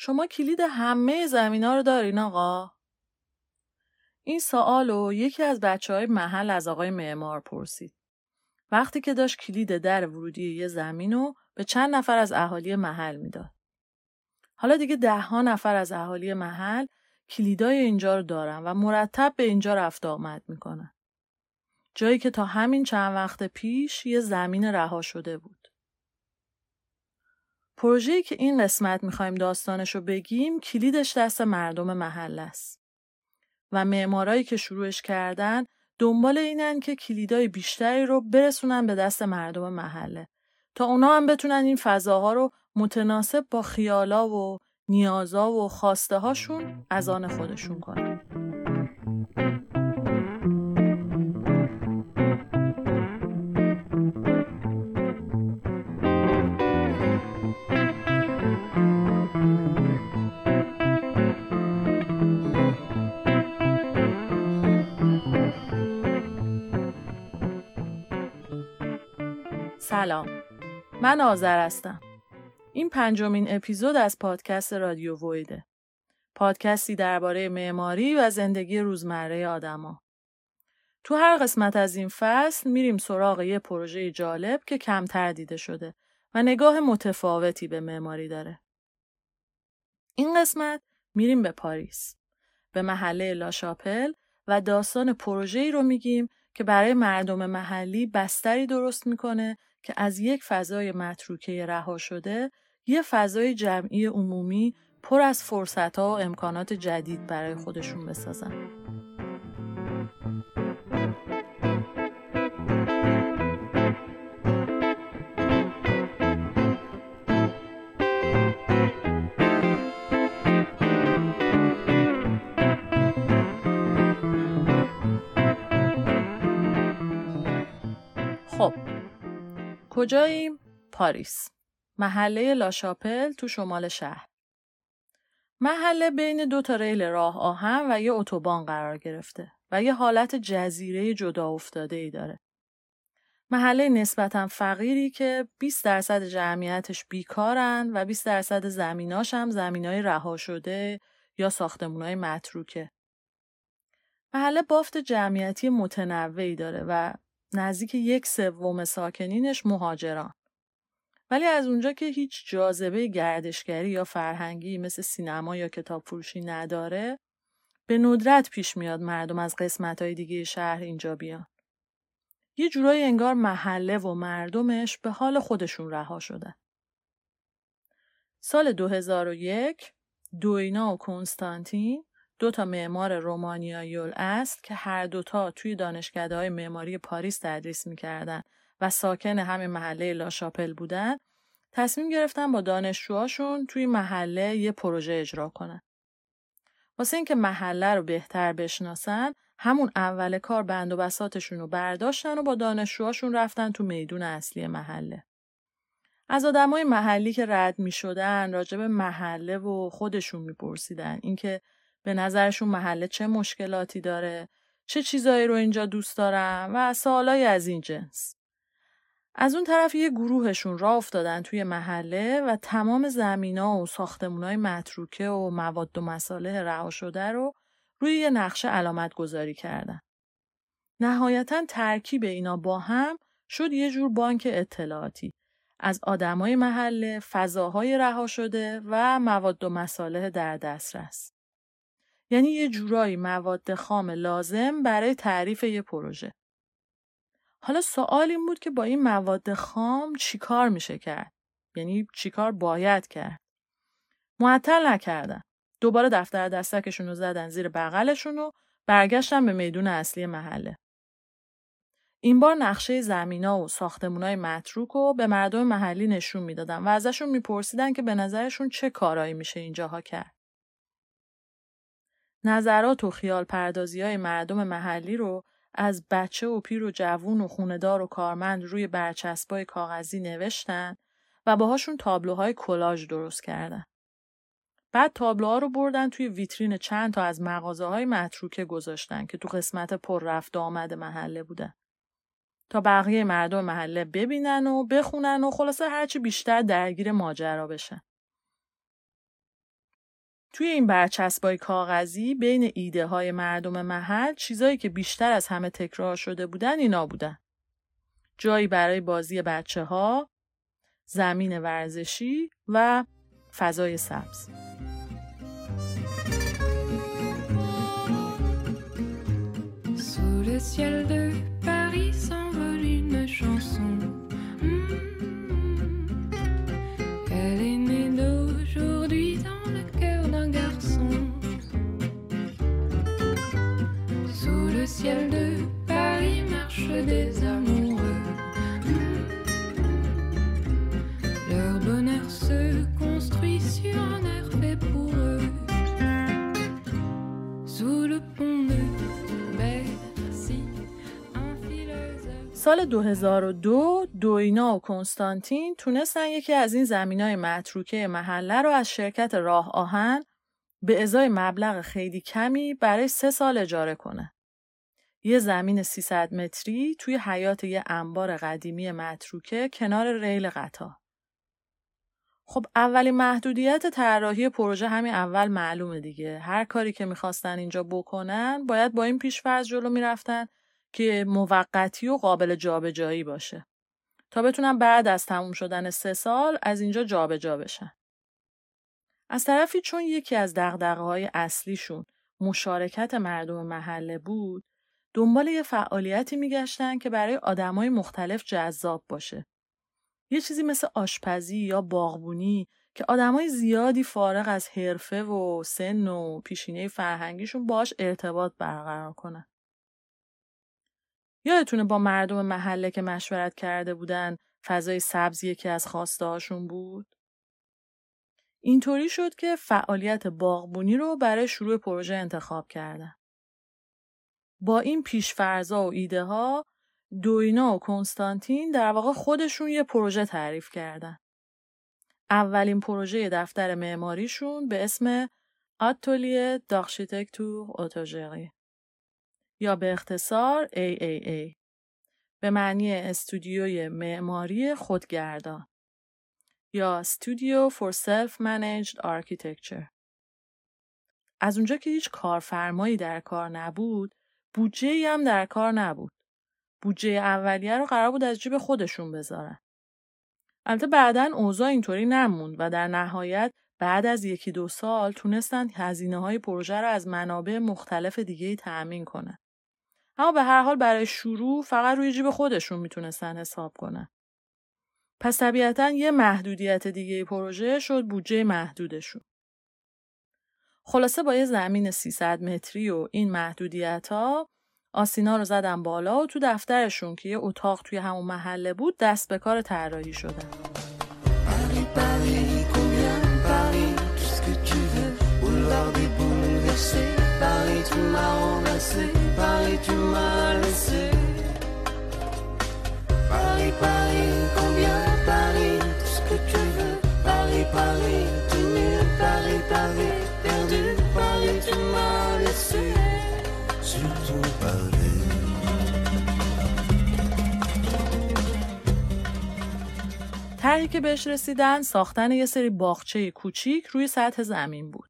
شما کلید همه زمین ها رو دارین آقا؟ این سوال رو یکی از بچه های محل از آقای معمار پرسید. وقتی که داشت کلید در ورودی یه زمین رو به چند نفر از اهالی محل می‌داد. حالا دیگه ده ها نفر از اهالی محل کلیدای اینجا رو دارن و مرتب به اینجا رفت آمد می‌کنن. جایی که تا همین چند وقت پیش یه زمین رها شده بود. پروژه‌ای که این قسمت می‌خوایم داستانش رو بگیم کلیدش دست مردم محل است. و معمارایی که شروعش کردن دنبال اینن که کلیدای بیشتری رو برسونن به دست مردم محله تا اونا هم بتونن این فضاها رو متناسب با خیالا و نیازا و خواسته هاشون از آن خودشون کنن. سلام. من آذر هستم. این پنجمین اپیزود از پادکست رادیو ویده. پادکستی درباره معماری و زندگی روزمره آدما. تو هر قسمت از این فصل میریم سراغ یه پروژه جالب که کمتر دیده شده و نگاه متفاوتی به معماری داره. این قسمت میریم به پاریس. به محله لاشاپل و داستان پروژه‌ای رو میگیم که برای مردم محلی بستری درست می‌کنه که از یک فضای متروکه رها شده یه فضای جمعی عمومی پر از فرصتها و امکانات جدید برای خودشون بسازن. کجاییم؟ پاریس. محله لاشاپل تو شمال شهر. محله بین دو تا ریل راه آهن و یه اتوبان قرار گرفته و یه حالت جزیره جدا افتاده ای داره. محله نسبتا فقیری که 20 درصد جمعیتش بیکارن و 20 درصد زمیناش هم زمینای رها شده یا ساختمونای متروکه. محله بافت جمعیتی متنوعی داره و نزدیک یک سوم ساکنینش مهاجران. ولی از اونجا که هیچ جاذبه گردشگری یا فرهنگی مثل سینما یا کتاب فروشی نداره به ندرت پیش میاد مردم از قسمت های دیگه شهر اینجا بیان. یه جورایی انگار محله و مردمش به حال خودشون رها شدن. سال 2001 دوینا و کنستانتین دو تا معمار رومانیایی است که هر دوتا توی دانشکده معماری پاریس تدریس می‌کردن و ساکن همین محله لاشاپل بودن تصمیم گرفتن با دانشجوهاشون توی محله یه پروژه اجرا کنن. واسه اینکه محله رو بهتر بشناسن همون اول کار بند و بساتشون رو برداشتن و با دانشجوهاشون رفتن تو میدون اصلی محله. از آدمای محلی که رد می شدن راجع به محله و خودشون میپرسیدن اینکه به نظرشون محله چه مشکلاتی داره چه چیزایی رو اینجا دوست دارن و سوالای از این جنس از اون طرف یه گروهشون را افتادن توی محله و تمام زمینا و ساختمونای متروکه و مواد و مساله رها شده رو روی یه نقشه علامت گذاری کردن. نهایتا ترکیب اینا با هم شد یه جور بانک اطلاعاتی از آدمای محله، فضاهای رها شده و مواد و مساله در دسترس. یعنی یه جورایی مواد خام لازم برای تعریف یه پروژه. حالا سوال این بود که با این مواد خام چیکار میشه کرد؟ یعنی چیکار باید کرد؟ معطل نکردن. دوباره دفتر دستکشون رو زدن زیر بغلشون و برگشتن به میدون اصلی محله. این بار نقشه زمینا و ساختمونای متروک رو به مردم محلی نشون می‌دادن و ازشون میپرسیدن که به نظرشون چه کارایی میشه اینجاها کرد. نظرات و خیال پردازی های مردم محلی رو از بچه و پیر و جوون و خوندار و کارمند روی برچسبای کاغذی نوشتن و باهاشون تابلوهای کلاژ درست کردن. بعد تابلوها رو بردن توی ویترین چند تا از مغازه های متروکه گذاشتن که تو قسمت پر رفت آمد محله بودن. تا بقیه مردم محله ببینن و بخونن و خلاصه هرچی بیشتر درگیر ماجرا بشن. توی این برچسبای کاغذی بین ایده های مردم محل چیزایی که بیشتر از همه تکرار شده بودن اینا بودن. جایی برای بازی بچه ها، زمین ورزشی و فضای سبز. ciel de ciel de Paris marchent des amoureux. Leur bonheur se construit sur un air fait pour eux. Sous le pont de سال 2002 دوینا و کنستانتین تونستن یکی از این زمین های متروکه محله رو از شرکت راه آهن به ازای مبلغ خیلی کمی برای سه سال اجاره کنه. یه زمین 300 متری توی حیات یه انبار قدیمی متروکه کنار ریل قطار. خب اولین محدودیت طراحی پروژه همین اول معلومه دیگه. هر کاری که می‌خواستن اینجا بکنن باید با این پیشفرض جلو می‌رفتن که موقتی و قابل جابجایی باشه تا بتونن بعد از تموم شدن سه سال از اینجا جابجا جا بشن. از طرفی چون یکی از دقدقه های اصلیشون مشارکت مردم محله بود دنبال یه فعالیتی میگشتن که برای آدمای مختلف جذاب باشه. یه چیزی مثل آشپزی یا باغبونی که آدمای زیادی فارغ از حرفه و سن و پیشینه فرهنگیشون باش ارتباط برقرار کنن. یادتونه با مردم محله که مشورت کرده بودن فضای سبز یکی از خواسته هاشون بود؟ اینطوری شد که فعالیت باغبونی رو برای شروع پروژه انتخاب کردن. با این پیشفرزا و ایده ها دوینا و کنستانتین در واقع خودشون یه پروژه تعریف کردن. اولین پروژه دفتر معماریشون به اسم آتولیه داخشیتکتور اوتوژری یا به اختصار AAA به معنی استودیوی معماری خودگردان یا Studio for Self-Managed Architecture. از اونجا که هیچ کارفرمایی در کار نبود، بودجه هم در کار نبود. بودجه اولیه رو قرار بود از جیب خودشون بذارن. البته بعدا اوضاع اینطوری نموند و در نهایت بعد از یکی دو سال تونستن هزینه های پروژه رو از منابع مختلف دیگه تأمین کنن. اما به هر حال برای شروع فقط روی جیب خودشون می‌تونستن حساب کنن. پس طبیعتا یه محدودیت دیگه پروژه شد بودجه محدودشون. خلاصه با یه زمین 300 متری و این محدودیت ها آسینا رو زدن بالا و تو دفترشون که یه اتاق توی همون محله بود دست به کار طراحی شدن. Paris. Paris, طرحی که بهش رسیدن ساختن یه سری باغچه کوچیک روی سطح زمین بود.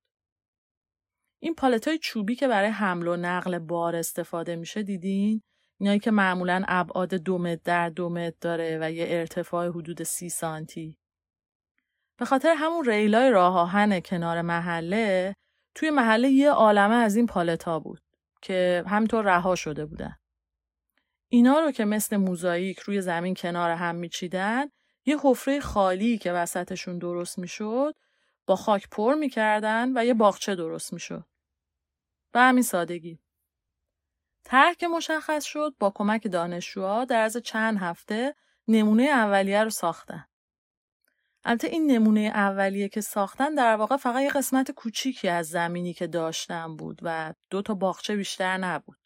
این پالت های چوبی که برای حمل و نقل بار استفاده میشه دیدین اینایی که معمولا ابعاد دو متر در دو متر داره و یه ارتفاع حدود سی سانتی به خاطر همون ریلای راه آهن کنار محله توی محله یه عالمه از این پالت ها بود که همینطور رها شده بودن اینا رو که مثل موزاییک روی زمین کنار هم میچیدن یه حفره خالی که وسطشون درست می‌شد با خاک پر می‌کردن و یه باغچه درست می‌شد. به همین سادگی. طرح که مشخص شد با کمک دانشجوها در از چند هفته نمونه اولیه رو ساختن. البته این نمونه اولیه که ساختن در واقع فقط یه قسمت کوچیکی از زمینی که داشتن بود و دو تا باغچه بیشتر نبود.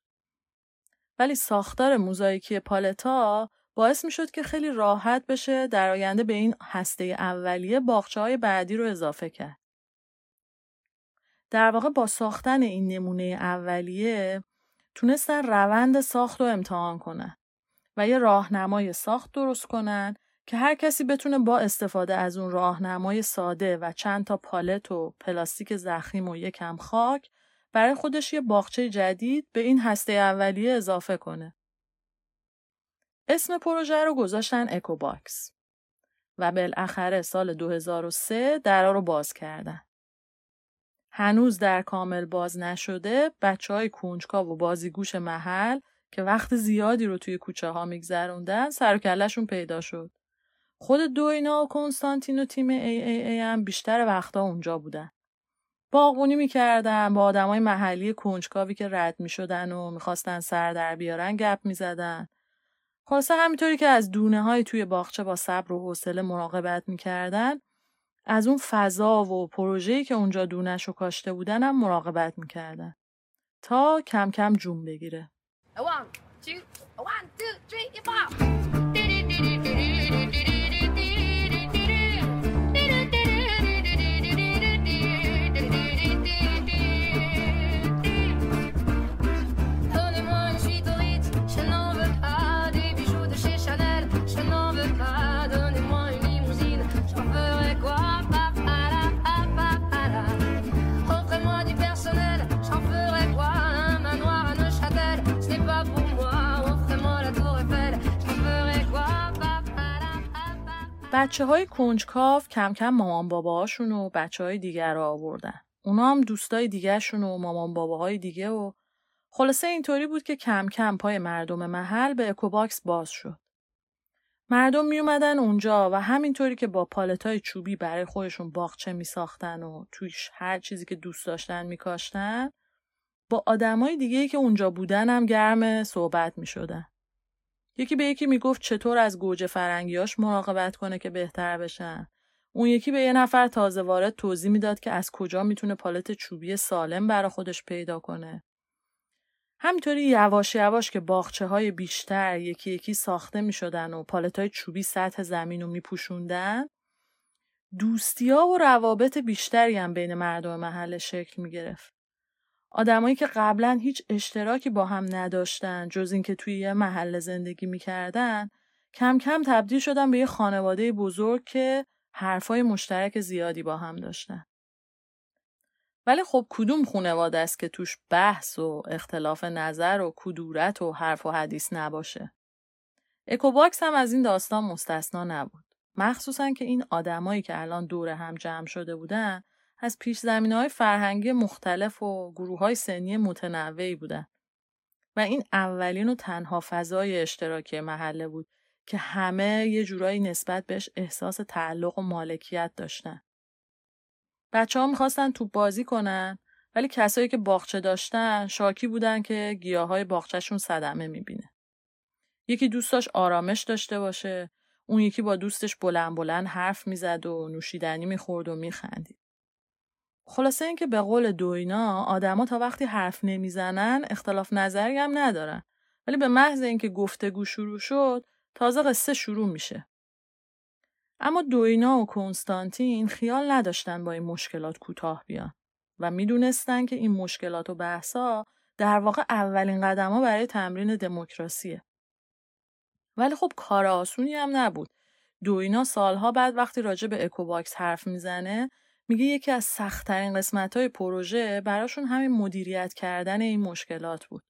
ولی ساختار موزاییکی پالتا باعث می شد که خیلی راحت بشه در آینده به این هسته اولیه باخچه های بعدی رو اضافه کرد. در واقع با ساختن این نمونه اولیه تونستن روند ساخت رو امتحان کنن و یه راهنمای ساخت درست کنن که هر کسی بتونه با استفاده از اون راهنمای ساده و چند تا پالت و پلاستیک ضخیم و یکم خاک برای خودش یه باغچه جدید به این هسته اولیه اضافه کنه. اسم پروژه رو گذاشتن اکوباکس و بالاخره سال 2003 درا رو باز کردن. هنوز در کامل باز نشده بچه های کنجکاو و بازیگوش محل که وقت زیادی رو توی کوچه ها میگذروندن سر و پیدا شد. خود دوینا و کنستانتین و تیم ای ای ای هم بیشتر وقتا اونجا بودن. باغبونی می‌کردن با آدمای محلی کنجکاوی که رد می‌شدن و می‌خواستن سر در بیارن گپ می‌زدن. خلاصه همینطوری که از دونه های توی باغچه با صبر و حوصله مراقبت می‌کردن از اون فضا و پروژه‌ای که اونجا دونش رو کاشته بودن هم مراقبت می‌کردن تا کم کم جون بگیره. بچه های کنجکاو کم کم مامان باباهاشون و بچه های دیگر رو آوردن. اونا هم دوستای دیگرشون و مامان باباهای دیگه و خلاصه اینطوری بود که کم کم پای مردم محل به اکوباکس باز شد. مردم می اومدن اونجا و همینطوری که با پالت های چوبی برای خودشون باغچه می ساختن و تویش هر چیزی که دوست داشتن می کاشتن با آدمای دیگه که اونجا بودن هم گرم صحبت می شدن. یکی به یکی می‌گفت چطور از گوجه فرنگیاش مراقبت کنه که بهتر بشن. اون یکی به یه نفر تازه وارد توضیح می‌داد که از کجا می‌تونه پالت چوبی سالم برا خودش پیدا کنه. همینطوری یواش یواش که باخچه های بیشتر یکی یکی ساخته می شدن و پالت های چوبی سطح زمین رو می پوشوندن دوستی ها و روابط بیشتری هم بین مردم محل شکل می گرفت. آدمایی که قبلا هیچ اشتراکی با هم نداشتن جز اینکه توی یه محله زندگی می‌کردن کم کم تبدیل شدن به یه خانواده بزرگ که حرفای مشترک زیادی با هم داشتن. ولی خب کدوم خانواده است که توش بحث و اختلاف نظر و کدورت و حرف و حدیث نباشه. اکوباکس هم از این داستان مستثنا نبود. مخصوصا که این آدمایی که الان دور هم جمع شده بودن از پیش زمینه های فرهنگی مختلف و گروه های سنی متنوعی بودن. و این اولین و تنها فضای اشتراکی محله بود که همه یه جورایی نسبت بهش احساس تعلق و مالکیت داشتن. بچه ها می‌خواستن توپ بازی کنن ولی کسایی که باغچه داشتن شاکی بودن که گیاه های باغچهشون صدمه می‌بینه. یکی دوستاش آرامش داشته باشه اون یکی با دوستش بلند بلند حرف می‌زد و نوشیدنی می‌خورد و میخندید. خلاصه اینکه به قول دوینا آدما تا وقتی حرف نمی‌زنن اختلاف نظری هم ندارن ولی به محض اینکه گفتگو شروع شد تازه قصه شروع میشه اما دوینا و کنستانتین خیال نداشتن با این مشکلات کوتاه بیان و می‌دونستن که این مشکلات و بحثا در واقع اولین قدم ها برای تمرین دموکراسیه. ولی خب کار آسونی هم نبود. دوینا سالها بعد وقتی راجع به اکوباکس حرف می‌زنه میگه یکی از سختترین قسمت های پروژه براشون همین مدیریت کردن این مشکلات بود.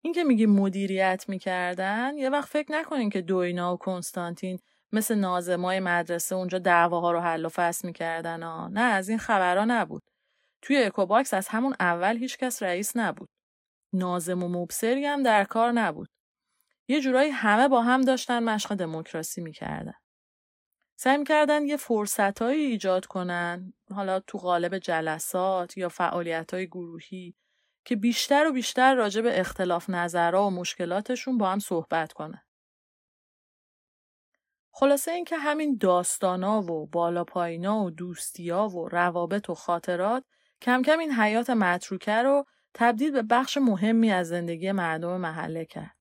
این که میگیم مدیریت می‌کردن یه وقت فکر نکنین که دوینا و کنستانتین مثل ناظمای مدرسه اونجا دعواها رو حل و فصل می‌کردن ها. نه از این خبرها نبود. توی اکوباکس از همون اول هیچکس رئیس نبود. ناظم و مبصری هم در کار نبود. یه جورایی همه با هم داشتن مشق دموکراسی می‌کردن. سعی کردن یه فرصتهایی ایجاد کنن حالا تو قالب جلسات یا فعالیت های گروهی که بیشتر و بیشتر راجع به اختلاف نظرها و مشکلاتشون با هم صحبت کنن. خلاصه اینکه همین داستانا و بالا پایینا و دوستیا و روابط و خاطرات کم کم این حیات متروکه رو تبدیل به بخش مهمی از زندگی مردم محله کرد.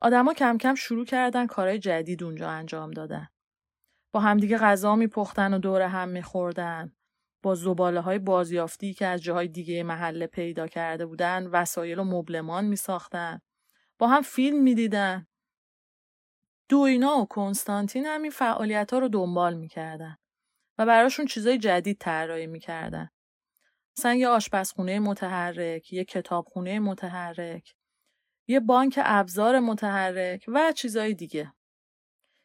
آدما کم کم شروع کردن کارهای جدید اونجا انجام دادن. با همدیگه غذا میپختن و دور هم میخوردن. با زباله های بازیافتی که از جاهای دیگه محله پیدا کرده بودن وسایل و مبلمان میساختن. با هم فیلم می‌دیدن. دوینا و کنستانتین هم این فعالیت ها رو دنبال می‌کردن و براشون چیزای جدید طراحی می‌کردن. مثلا یه آشپزخونه متحرک، یه کتابخونه متحرک، یه بانک ابزار متحرک و چیزای دیگه.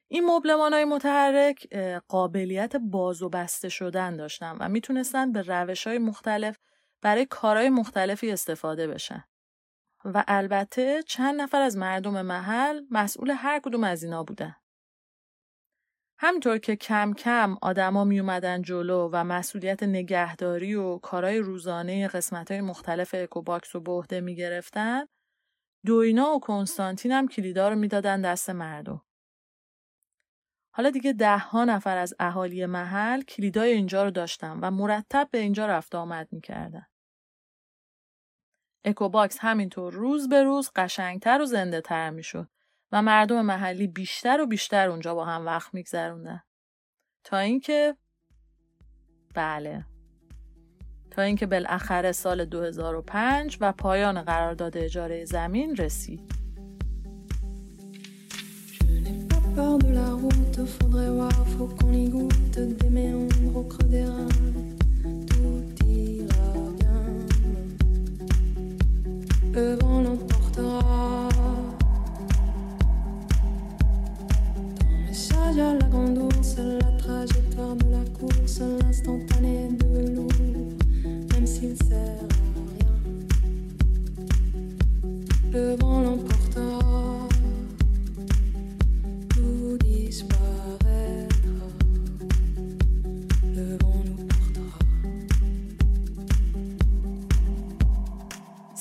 این مبلمان های متحرک قابلیت باز و بسته شدن داشتن و می‌تونستن به روش های مختلف برای کارهای مختلفی استفاده بشن. و البته چند نفر از مردم محل مسئول هر کدوم از اینا بودن. همینطور که کم کم آدما می اومدن جلو و مسئولیت نگهداری و کارهای روزانه قسمت های مختلف اکوباکس رو به عهده می گرفتن، دوینا و کنستانتین هم کلیدا رو می‌دادن دست مردم. حالا دیگه ده ها نفر از اهالی محل کلیدای اینجا رو داشتن و مرتب به اینجا رفت آمد می‌کردن. اکوباکس همینطور روز به روز قشنگتر و زنده تر می‌شد و مردم محلی بیشتر و بیشتر اونجا با هم وقت میگذروندن. تا اینکه بله تا اینکه بالاخره سال 2005 و پایان قرارداد اجاره زمین رسید. De la route, faudrait voir, faut qu'on y goûte des méandres au creux des reins. Tout ira bien. Le vent l'emportera. Ton message à la grande ours, la trajectoire de la course, l'instantané de l'eau, même s'il sert à rien. Le vent l'emportera.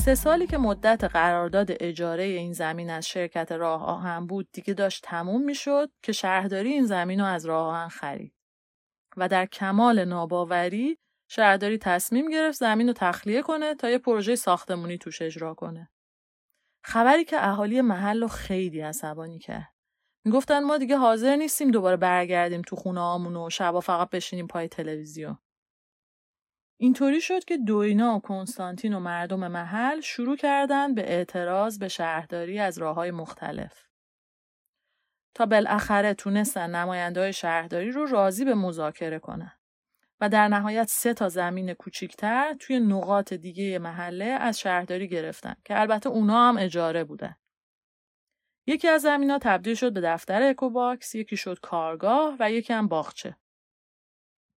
سه سالی که مدت قرارداد اجاره این زمین از شرکت راه آهن بود دیگه داشت تموم می‌شد که شهرداری این زمین رو از راه آهن خرید. و در کمال ناباوری شهرداری تصمیم گرفت زمین رو تخلیه کنه تا یه پروژه ساختمونی توش اجرا کنه. خبری که اهالی محل رو خیلی عصبانی کرد. می‌گفتن ما دیگه حاضر نیستیم دوباره برگردیم تو خونه و شبا فقط بشینیم پای تلویزیون. اینطوری شد که دوینا و کنستانتین و مردم محل شروع کردند به اعتراض به شهرداری از راه های مختلف. تا بالاخره تونستن نماینده شهرداری رو راضی به مذاکره کنن. و در نهایت سه تا زمین کوچیکتر توی نقاط دیگه محله از شهرداری گرفتن که البته اونا هم اجاره بودن. یکی از زمین ها تبدیل شد به دفتر اکوباکس، یکی شد کارگاه و یکی هم باغچه.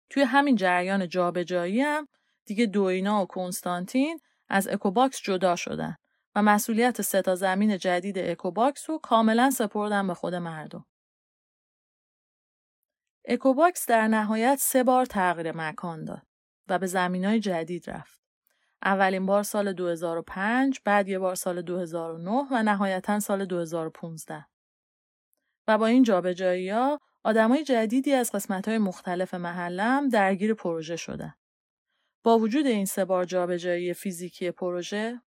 توی همین جریان جابجایی هم دیگه دوینا و کنستانتین از اکوباکس جدا شدن و مسئولیت سه تا زمین جدید اکوباکس رو کاملا سپردن به خود مردم. اکوباکس در نهایت سه بار تغییر مکان داد و به زمین های جدید رفت. اولین بار سال 2005 بعد یه بار سال 2009 و نهایتا سال 2015 و با این جابجایی ها آدمای جدیدی از قسمت های مختلف محله هم درگیر پروژه شدن. با وجود این سه بار جابجایی فیزیکی پروژه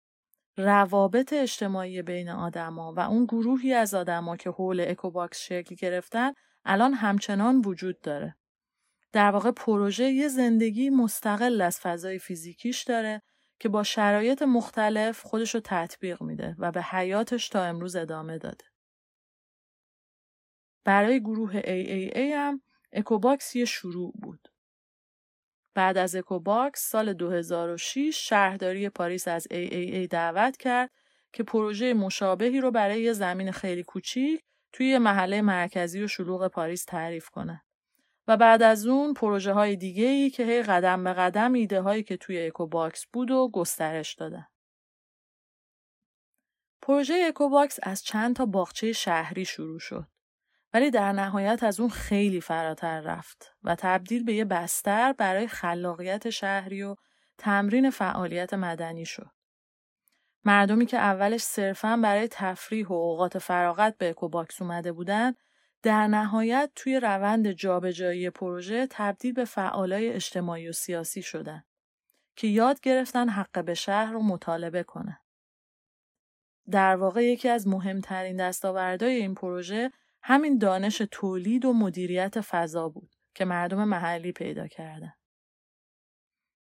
روابط اجتماعی بین آدما و اون گروهی از آدما که حول اکوباکس شکل گرفتن الان همچنان وجود داره. در واقع پروژه یه زندگی مستقل از فضای فیزیکیش داره که با شرایط مختلف خودش رو تطبیق میده و به حیاتش تا امروز ادامه داده. برای گروه AAA هم اکوباکس یه شروع بود. بعد از اکوباکس سال 2006 شهرداری پاریس از AAA دعوت کرد که پروژه مشابهی رو برای یه زمین خیلی کوچیک توی محله مرکزی و شلوغ پاریس تعریف کنه. و بعد از اون پروژه های دیگه ای که هی قدم به قدم ایده هایی که توی اکوباکس بود و گسترش دادن. پروژه اکوباکس از چند تا باغچه شهری شروع شد. ولی در نهایت از اون خیلی فراتر رفت و تبدیل به یه بستر برای خلاقیت شهری و تمرین فعالیت مدنی شد. مردمی که اولش صرفا برای تفریح و اوقات فراغت به اکوباکس اومده بودن در نهایت توی روند جابجایی پروژه تبدیل به فعالای اجتماعی و سیاسی شدن که یاد گرفتن حق به شهر رو مطالبه کنن. در واقع یکی از مهمترین دستاوردهای این پروژه همین دانش تولید و مدیریت فضا بود که مردم محلی پیدا کردن.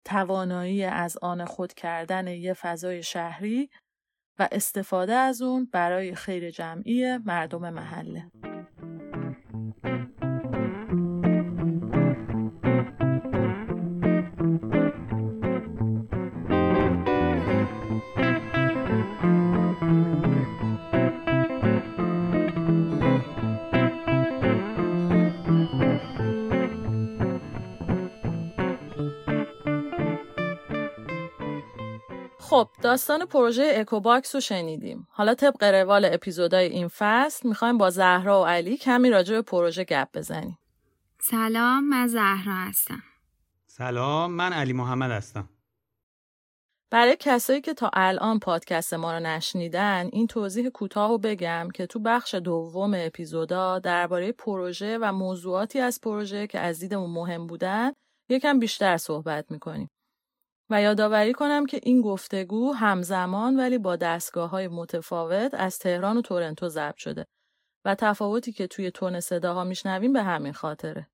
توانایی از آن خود کردن یه فضای شهری و استفاده از اون برای خیر جمعی مردم محله. خب داستان پروژه اکوباکس رو شنیدیم. حالا طبق روال اپیزودهای این فصل می‌خوایم با زهرا و علی کمی راجع به پروژه گپ بزنیم. سلام من زهرا هستم. سلام من علی محمد هستم. برای کسایی که تا الان پادکست ما رو نشنیدن این توضیح کوتاه رو بگم که تو بخش دوم اپیزودا درباره پروژه و موضوعاتی از پروژه که از دیدمون مهم بودن یکم بیشتر صحبت می‌کنیم. و یادآوری کنم که این گفتگو همزمان ولی با دستگاه های متفاوت از تهران و تورنتو ضبط شده و تفاوتی که توی تون صداها میشنویم به همین خاطره.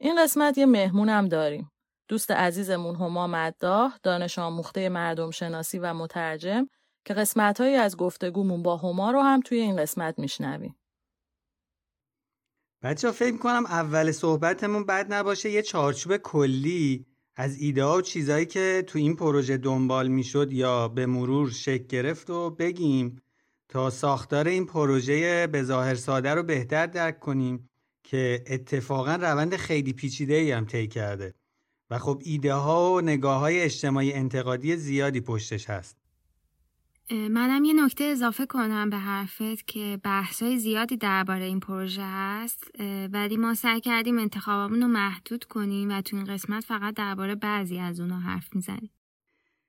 این قسمت یه مهمونم داریم. دوست عزیزمون هما مداح دانش آموخته مردم شناسی و مترجم که قسمتهایی از گفتگومون با هما رو هم توی این قسمت میشنویم. بچه فکر کنم اول صحبتمون بد نباشه یه چارچوب کلی از ایده ها و چیزهایی که تو این پروژه دنبال می‌شد یا به مرور شکل گرفت و بگیم تا ساختار این پروژه به ظاهر ساده رو بهتر درک کنیم که اتفاقا روند خیلی پیچیده ای هم طی کرده. و خب ایده ها و نگاه های اجتماعی انتقادی زیادی پشتش هست. منم یه نکته اضافه کنم به حرفت که بحثای زیادی درباره این پروژه هست ولی ما سعی کردیم انتخابمون رو محدود کنیم و تو این قسمت فقط درباره بعضی از اونها حرف می‌زنیم.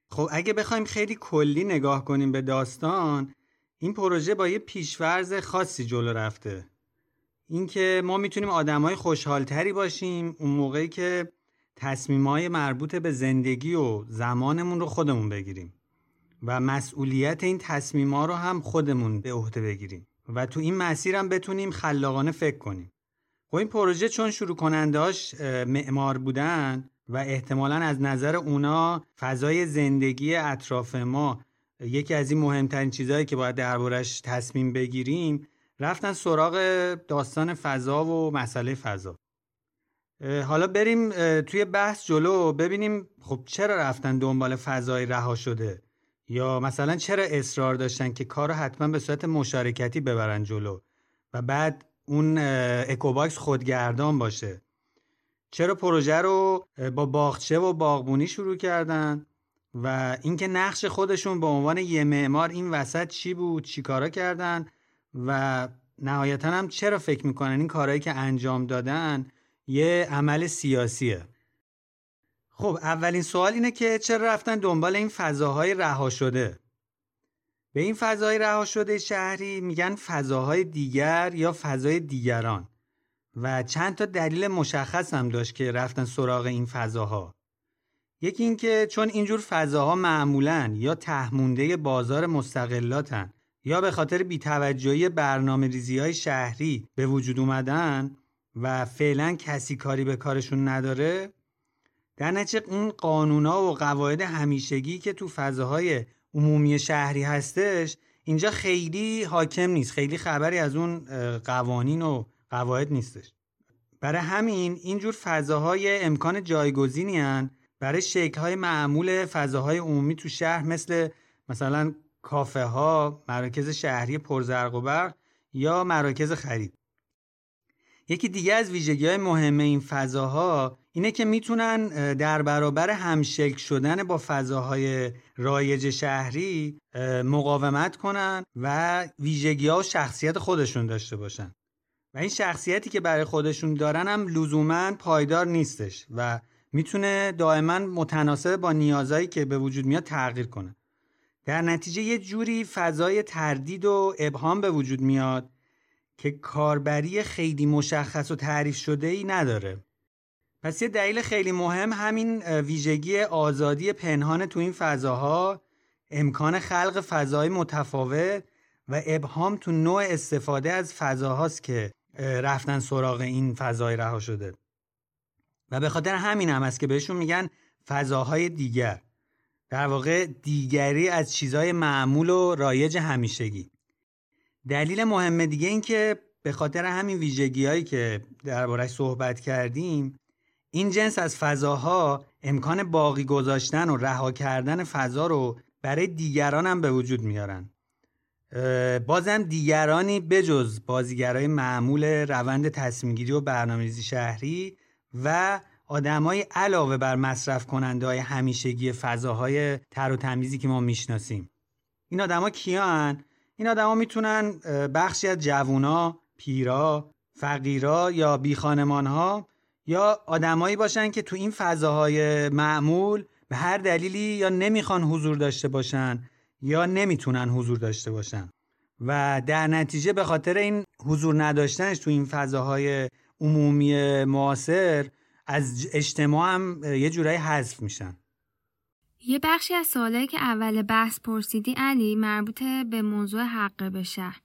خب اگه بخوایم خیلی کلی نگاه کنیم به داستان این پروژه با یه پیشورز خاصی جلو رفته. اینکه ما می‌تونیم آدمای خوشحالتری باشیم اون موقعی که تصمیمای مربوط به زندگی و زمانمون رو خودمون بگیریم. و مسئولیت این تصمیما رو هم خودمون به عهده بگیریم و تو این مسیر هم بتونیم خلاقانه فکر کنیم. خب این پروژه چون شروع کنندهاش معمار بودن و احتمالا از نظر اونا فضای زندگی اطراف ما یکی از این مهمترین چیزهایی که باید دربارش تصمیم بگیریم رفتن سراغ داستان فضا و مسئله فضا. حالا بریم توی بحث جلو ببینیم خب چرا رفتن دنبال فضای رها شده؟ یا مثلا چرا اصرار داشتن که کار رو حتما به صورت مشارکتی ببرن جلو و بعد اون اکوباکس خودگردان باشه؟ چرا پروژه رو با باغچه و باغبونی شروع کردن؟ و اینکه نقش خودشون به عنوان یه معمار این وسط چی بود چی کارا کردن؟ و نهایتا هم چرا فکر می‌کنن این کارهایی که انجام دادن یه عمل سیاسیه؟ خب اولین سوال اینه که چرا رفتن دنبال این فضاهای رها شده؟ به این فضای رها شده شهری میگن فضاهای دیگر یا فضای دیگران و چند تا دلیل مشخص هم داشت که رفتن سراغ این فضاها. یکی اینکه چون اینجور فضاها معمولا یا تهمونده بازار مستقلاتن یا به خاطر بیتوجهی برنامه ریزی های شهری به وجود اومدن و فعلا کسی کاری به کارشون نداره در نتیجه اون قانونا و قواعد همیشگی که تو فضاهای عمومی شهری هستش اینجا خیلی حاکم نیست. خیلی خبری از اون قوانین و قواعد نیستش. برای همین اینجور فضاهای امکان جایگزینی هن. برای شکلهای معمول فضاهای عمومی تو شهر مثل مثلا کافه ها، مراکز شهری پرزرق و برق یا مراکز خرید. یکی دیگه از ویژگی های مهم این فضاها اینه که می‌تونن در برابر همشکل شدن با فضاهای رایج شهری مقاومت کنن و ویژگی ها و شخصیت خودشون داشته باشن. و این شخصیتی که برای خودشون دارن هم لزوما پایدار نیستش و می‌تونه دائما متناسب با نیازهایی که به وجود میاد تغییر کنه. در نتیجه یه جوری فضای تردید و ابهام به وجود میاد که کاربری خیلی مشخص و تعریف شده ای نداره. پس یه دلیل خیلی مهم همین ویژگی آزادی پنهان تو این فضاها امکان خلق فضای متفاوت و ابهام تو نوع استفاده از فضاهاست که رفتن سراغ این فضای رها شده. و به خاطر همین هم است که بهشون میگن فضاهای دیگر. در واقع دیگری از چیزهای معمول و رایج همیشگی. دلیل مهم دیگه این که به خاطر همین ویژگی هایی که دربارش صحبت کردیم این جنس از فضاها امکان باقی گذاشتن و رها کردن فضا رو برای دیگران هم به وجود میارن. بازم دیگرانی بجز بازیگرای معمول روند تصمیمگیری و برنامه‌ریزی شهری و آدمای علاوه بر مصرف کننده های همیشگی فضاهای تر و تمیزی که ما می‌شناسیم. این آدما کیان؟ این آدما می‌تونن بخشی از جوونا پیرا فقیرا یا بیخانمانها یا آدمایی باشن که تو این فضاهای معمول به هر دلیلی یا نمی‌خوان حضور داشته باشن یا نمی‌تونن حضور داشته باشن. و در نتیجه به خاطر این حضور نداشتنش تو این فضاهای عمومی معاصر از اجتماع هم یه جورایی حذف میشن. یه بخشی از سوالایی که اول بحث پرسیدی علی مربوط به موضوع حق به شهر.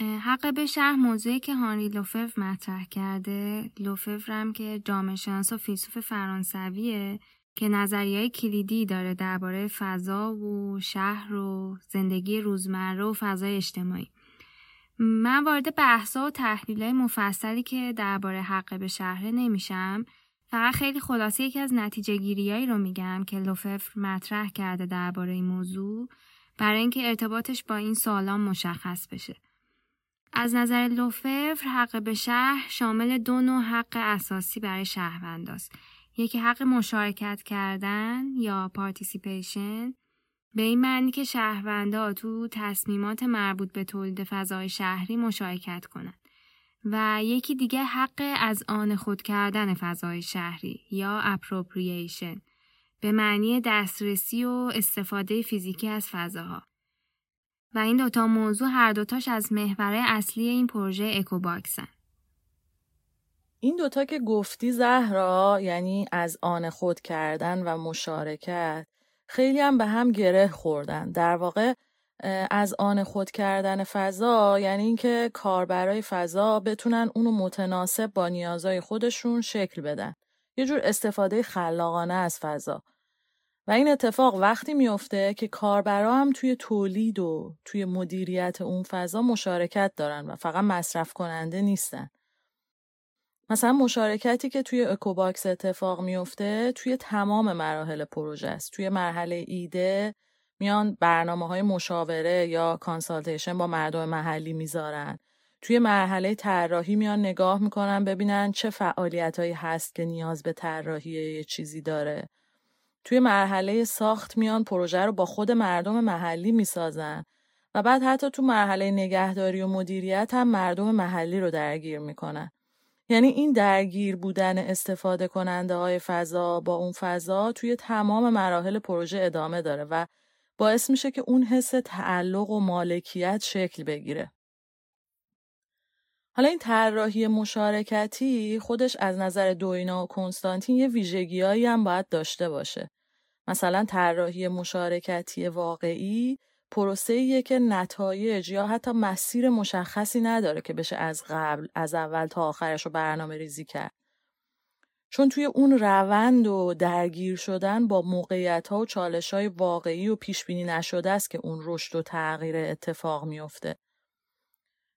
حق به شهر موضوعی که هانری لوفف مطرح کرده لوفف هم که جامعه شناس و فیلسوف فرانسویه که نظریه کلیدی داره درباره فضا و شهر و زندگی روزمره و فضای اجتماعی من وارد بحثا و تحلیل مفصلی که درباره حق به شهر نمیشم فقط خیلی خلاصه یکی از نتیجه گیریایی رو میگم که لوفف مطرح کرده درباره این موضوع برای اینکه ارتباطش با این سوالا مشخص بشه. از نظر لوفور حق به شهر شامل دو نوع حق اساسی برای شهرونداست. یکی حق مشارکت کردن یا participation به این معنی که شهروندا تو تصمیمات مربوط به تولید فضای شهری مشارکت کنند. و یکی دیگه حق از آن خود کردن فضای شهری یا appropriation به معنی دسترسی و استفاده فیزیکی از فضاها. و این دوتا موضوع هر دوتاش از محوره اصلی این پروژه اکوباکسن. این دوتا که گفتی زهرا یعنی از آن خود کردن و مشارکت خیلی هم به هم گره خوردن. در واقع از آن خود کردن فضا یعنی اینکه کاربرای فضا بتونن اونو متناسب با نیازهای خودشون شکل بدن. یه جور استفاده خلاقانه از فضا. و این اتفاق وقتی میفته که کاربرا هم توی تولید و توی مدیریت اون فضا مشارکت دارن و فقط مصرف کننده نیستن. مثلا مشارکتی که توی اکوباکس اتفاق میفته توی تمام مراحل پروژه است. توی مرحله ایده میان برنامه های مشاوره یا consultation با مردم محلی می‌ذارن. توی مرحله طراحی میان نگاه می‌کنن ببینن چه فعالیت هایی هست که نیاز به طراحی یه چیزی داره. توی مرحله ساخت میان پروژه رو با خود مردم محلی می‌سازن و بعد حتی تو مرحله نگهداری و مدیریت هم مردم محلی رو درگیر می‌کنن. یعنی این درگیر بودن استفاده کننده های فضا با اون فضا توی تمام مراحل پروژه ادامه داره و باعث میشه که اون حس تعلق و مالکیت شکل بگیره. حالا این طراحی مشارکتی خودش از نظر دوینا و کنستانتین یه هم باید داشته باشه. مثلا طراحی مشارکتی واقعی پروسه‌ایه که نتایج یا حتی مسیر مشخصی نداره که بشه از قبل از اول تا آخرش رو برنامه ریزی کرد. چون توی اون روند و درگیر شدن با موقعیت ها و چالش های واقعی و پیش بینی نشده است که اون رشد و تغییر اتفاق میفته.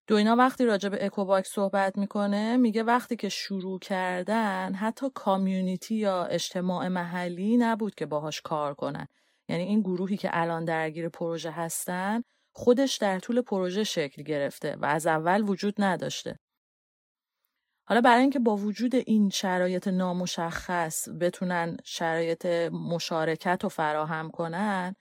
دوینا وقتی راجع به اکوباکس صحبت می‌کنه میگه وقتی که شروع کردن حتی community یا اجتماع محلی نبود که باهاش کار کنن. یعنی این گروهی که الان درگیر پروژه هستن خودش در طول پروژه شکل گرفته و از اول وجود نداشته. حالا برای اینکه با وجود این شرایط نامشخص بتونن شرایط مشارکت رو فراهم کنن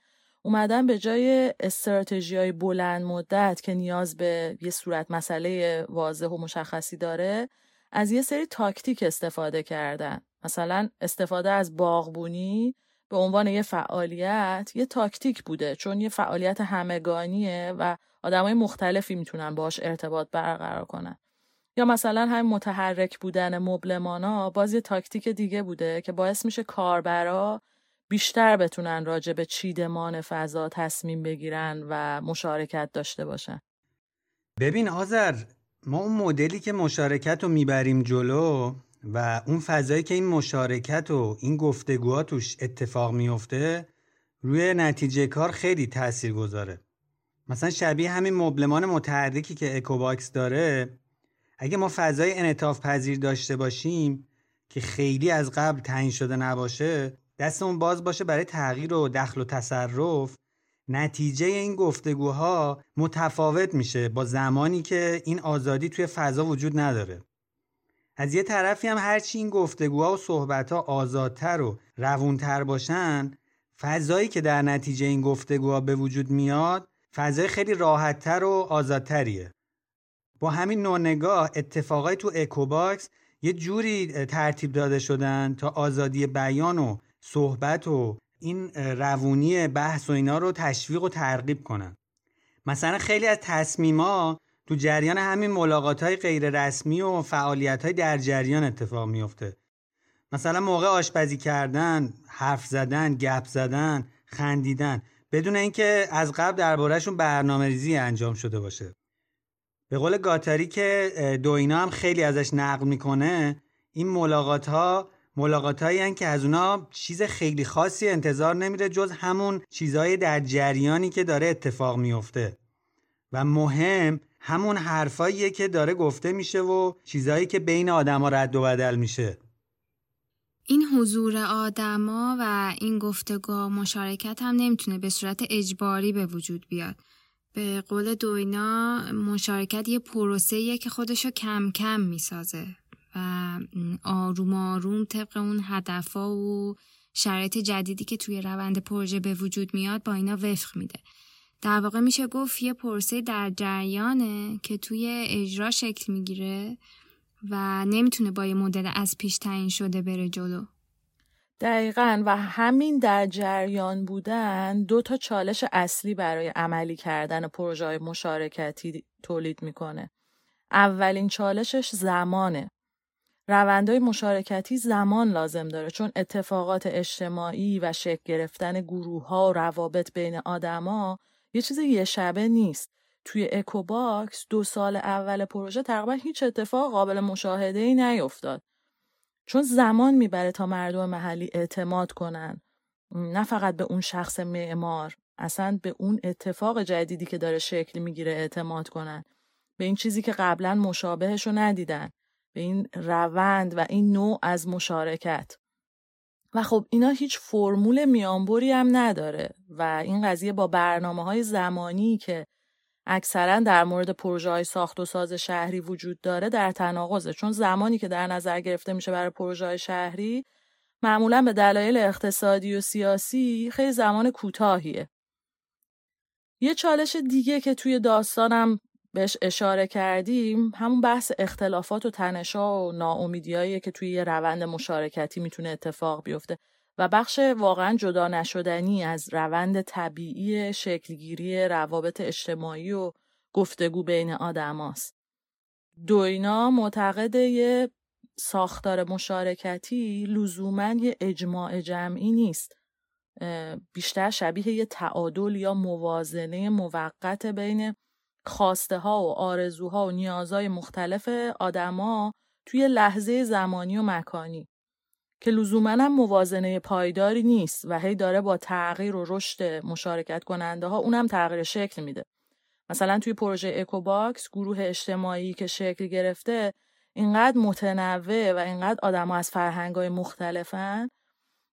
اومدن به جای استراتژی های بلند مدت که نیاز به یه صورت مسئله واضح و مشخصی داره از یه سری تاکتیک استفاده کردن. مثلا استفاده از باغبونی به عنوان یه فعالیت یه تاکتیک بوده چون یه فعالیت همگانیه و آدمای مختلفی می‌تونن باش ارتباط برقرار کنن. یا مثلا هم متحرک بودن مبلمانا باز یه تاکتیک دیگه بوده که باعث میشه کاربرا بیشتر بتونن راجع به چیدمان فضا تصمیم بگیرن و مشارکت داشته باشن. ببین از نظر ما اون مدلی که مشارکت رو می‌بریم جلو و اون فضایی که این مشارکت و این گفتگوها توش اتفاق میفته روی نتیجه کار خیلی تأثیر گذاره. مثلا شبیه همین مبلمان متحرکی که اکوباکس داره اگه ما فضای انعطاف پذیر داشته باشیم که خیلی از قبل تعیین شده نباشه دستمون باز باشه برای تغییر و دخل و تصرف نتیجه این گفتگوها متفاوت میشه با زمانی که این آزادی توی فضا وجود نداره. از یه طرفی هم هرچی این گفتگوها و صحبتها آزادتر و روونتر باشن فضایی که در نتیجه این گفتگوها به وجود میاد فضای خیلی راحتتر و آزادتریه. با همین نوع نگاه اتفاقای تو اکوباکس یه جوری ترتیب داده شدن تا آزادی بیان و صحبت و این روونی بحث و اینا رو تشویق و ترغیب کنن مثلا خیلی از تصمیما تو جریان همین ملاقات های غیر رسمی و فعالیت های در جریان اتفاق میفته مثلا موقع آشپزی کردن، حرف زدن، گپ زدن، خندیدن بدون اینکه از قبل دربارهشون برنامه ریزی انجام شده باشه. به قول گاتاری که دوینا هم خیلی ازش نقل می‌کنه این ملاقات ها ملاقات هایی که از اونا چیز خیلی خاصی انتظار نمیره جز همون چیزهای در جریانی که داره اتفاق میفته. و مهم همون حرفاییه که داره گفته میشه و چیزهایی که بین آدما رد و بدل میشه. این حضور آدما و این گفتگاه مشارکت هم نمی‌تونه به صورت اجباری به وجود بیاد. به قول دوینا مشارکت یه پروسه که خودشو کم کم می‌سازه. و آروم آروم طبق اون هدفها و شرایط جدیدی که توی روند پروژه به وجود میاد با اینا وفق میده در واقع میشه گفت یه پروسه در جریانه که توی اجرا شکل می‌گیره و نمی‌تونه با یه مدل از پیش تعیین شده بره جلو دقیقا و همین در جریان بودن دو تا چالش اصلی برای عملی کردن پروژه مشارکتی تولید می‌کنه. اولین چالشش زمانه. روندهای مشارکتی زمان لازم داره چون اتفاقات اجتماعی و شکل گرفتن گروه ها و روابط بین آدما یه چیز یه شبه نیست. توی اکوباکس دو سال اول پروژه تقریبا هیچ اتفاق قابل مشاهده ای نیفتاد. چون زمان می‌بره تا مردم محلی اعتماد کنن نه فقط به اون شخص معمار اصلا به اون اتفاق جدیدی که داره شکل می‌گیره اعتماد کنن به این چیزی که قبلا مشابهش رو ندیدن به این روند و این نوع از مشارکت. و خب اینا هیچ فرمول میانبری هم نداره و این قضیه با برنامه های زمانی که اکثرا در مورد پروژه های ساخت و ساز شهری وجود داره در تناقضه. چون زمانی که در نظر گرفته میشه برای پروژه های شهری معمولا به دلایل اقتصادی و سیاسی خیلی زمان کوتاهیه. یه چالش دیگه که توی داستانم بهش اشاره کردیم همون بحث اختلافات و تنشا و ناامیدیایی که توی یه روند مشارکتی می‌تونه اتفاق بیفته و بخش واقعا جدا نشدنی از روند طبیعی شکلگیری روابط اجتماعی و گفتگو بین آدماست. دوینا معتقد یه ساختار مشارکتی لزوما یه اجماع جمعی نیست. بیشتر شبیه یه تعادل یا موازنه موقت بین خواسته ها و آرزوها و نیازهای مختلف آدما توی لحظه زمانی و مکانی. که لزوما هم موازنه پایداری نیست و هی داره با تغییر و رشد مشارکت کننده ها اونم تغییر شکل میده. مثلا توی پروژه اکوباکس گروه اجتماعی که شکل گرفته اینقدر متنوع و اینقدر آدم از فرهنگ مختلفن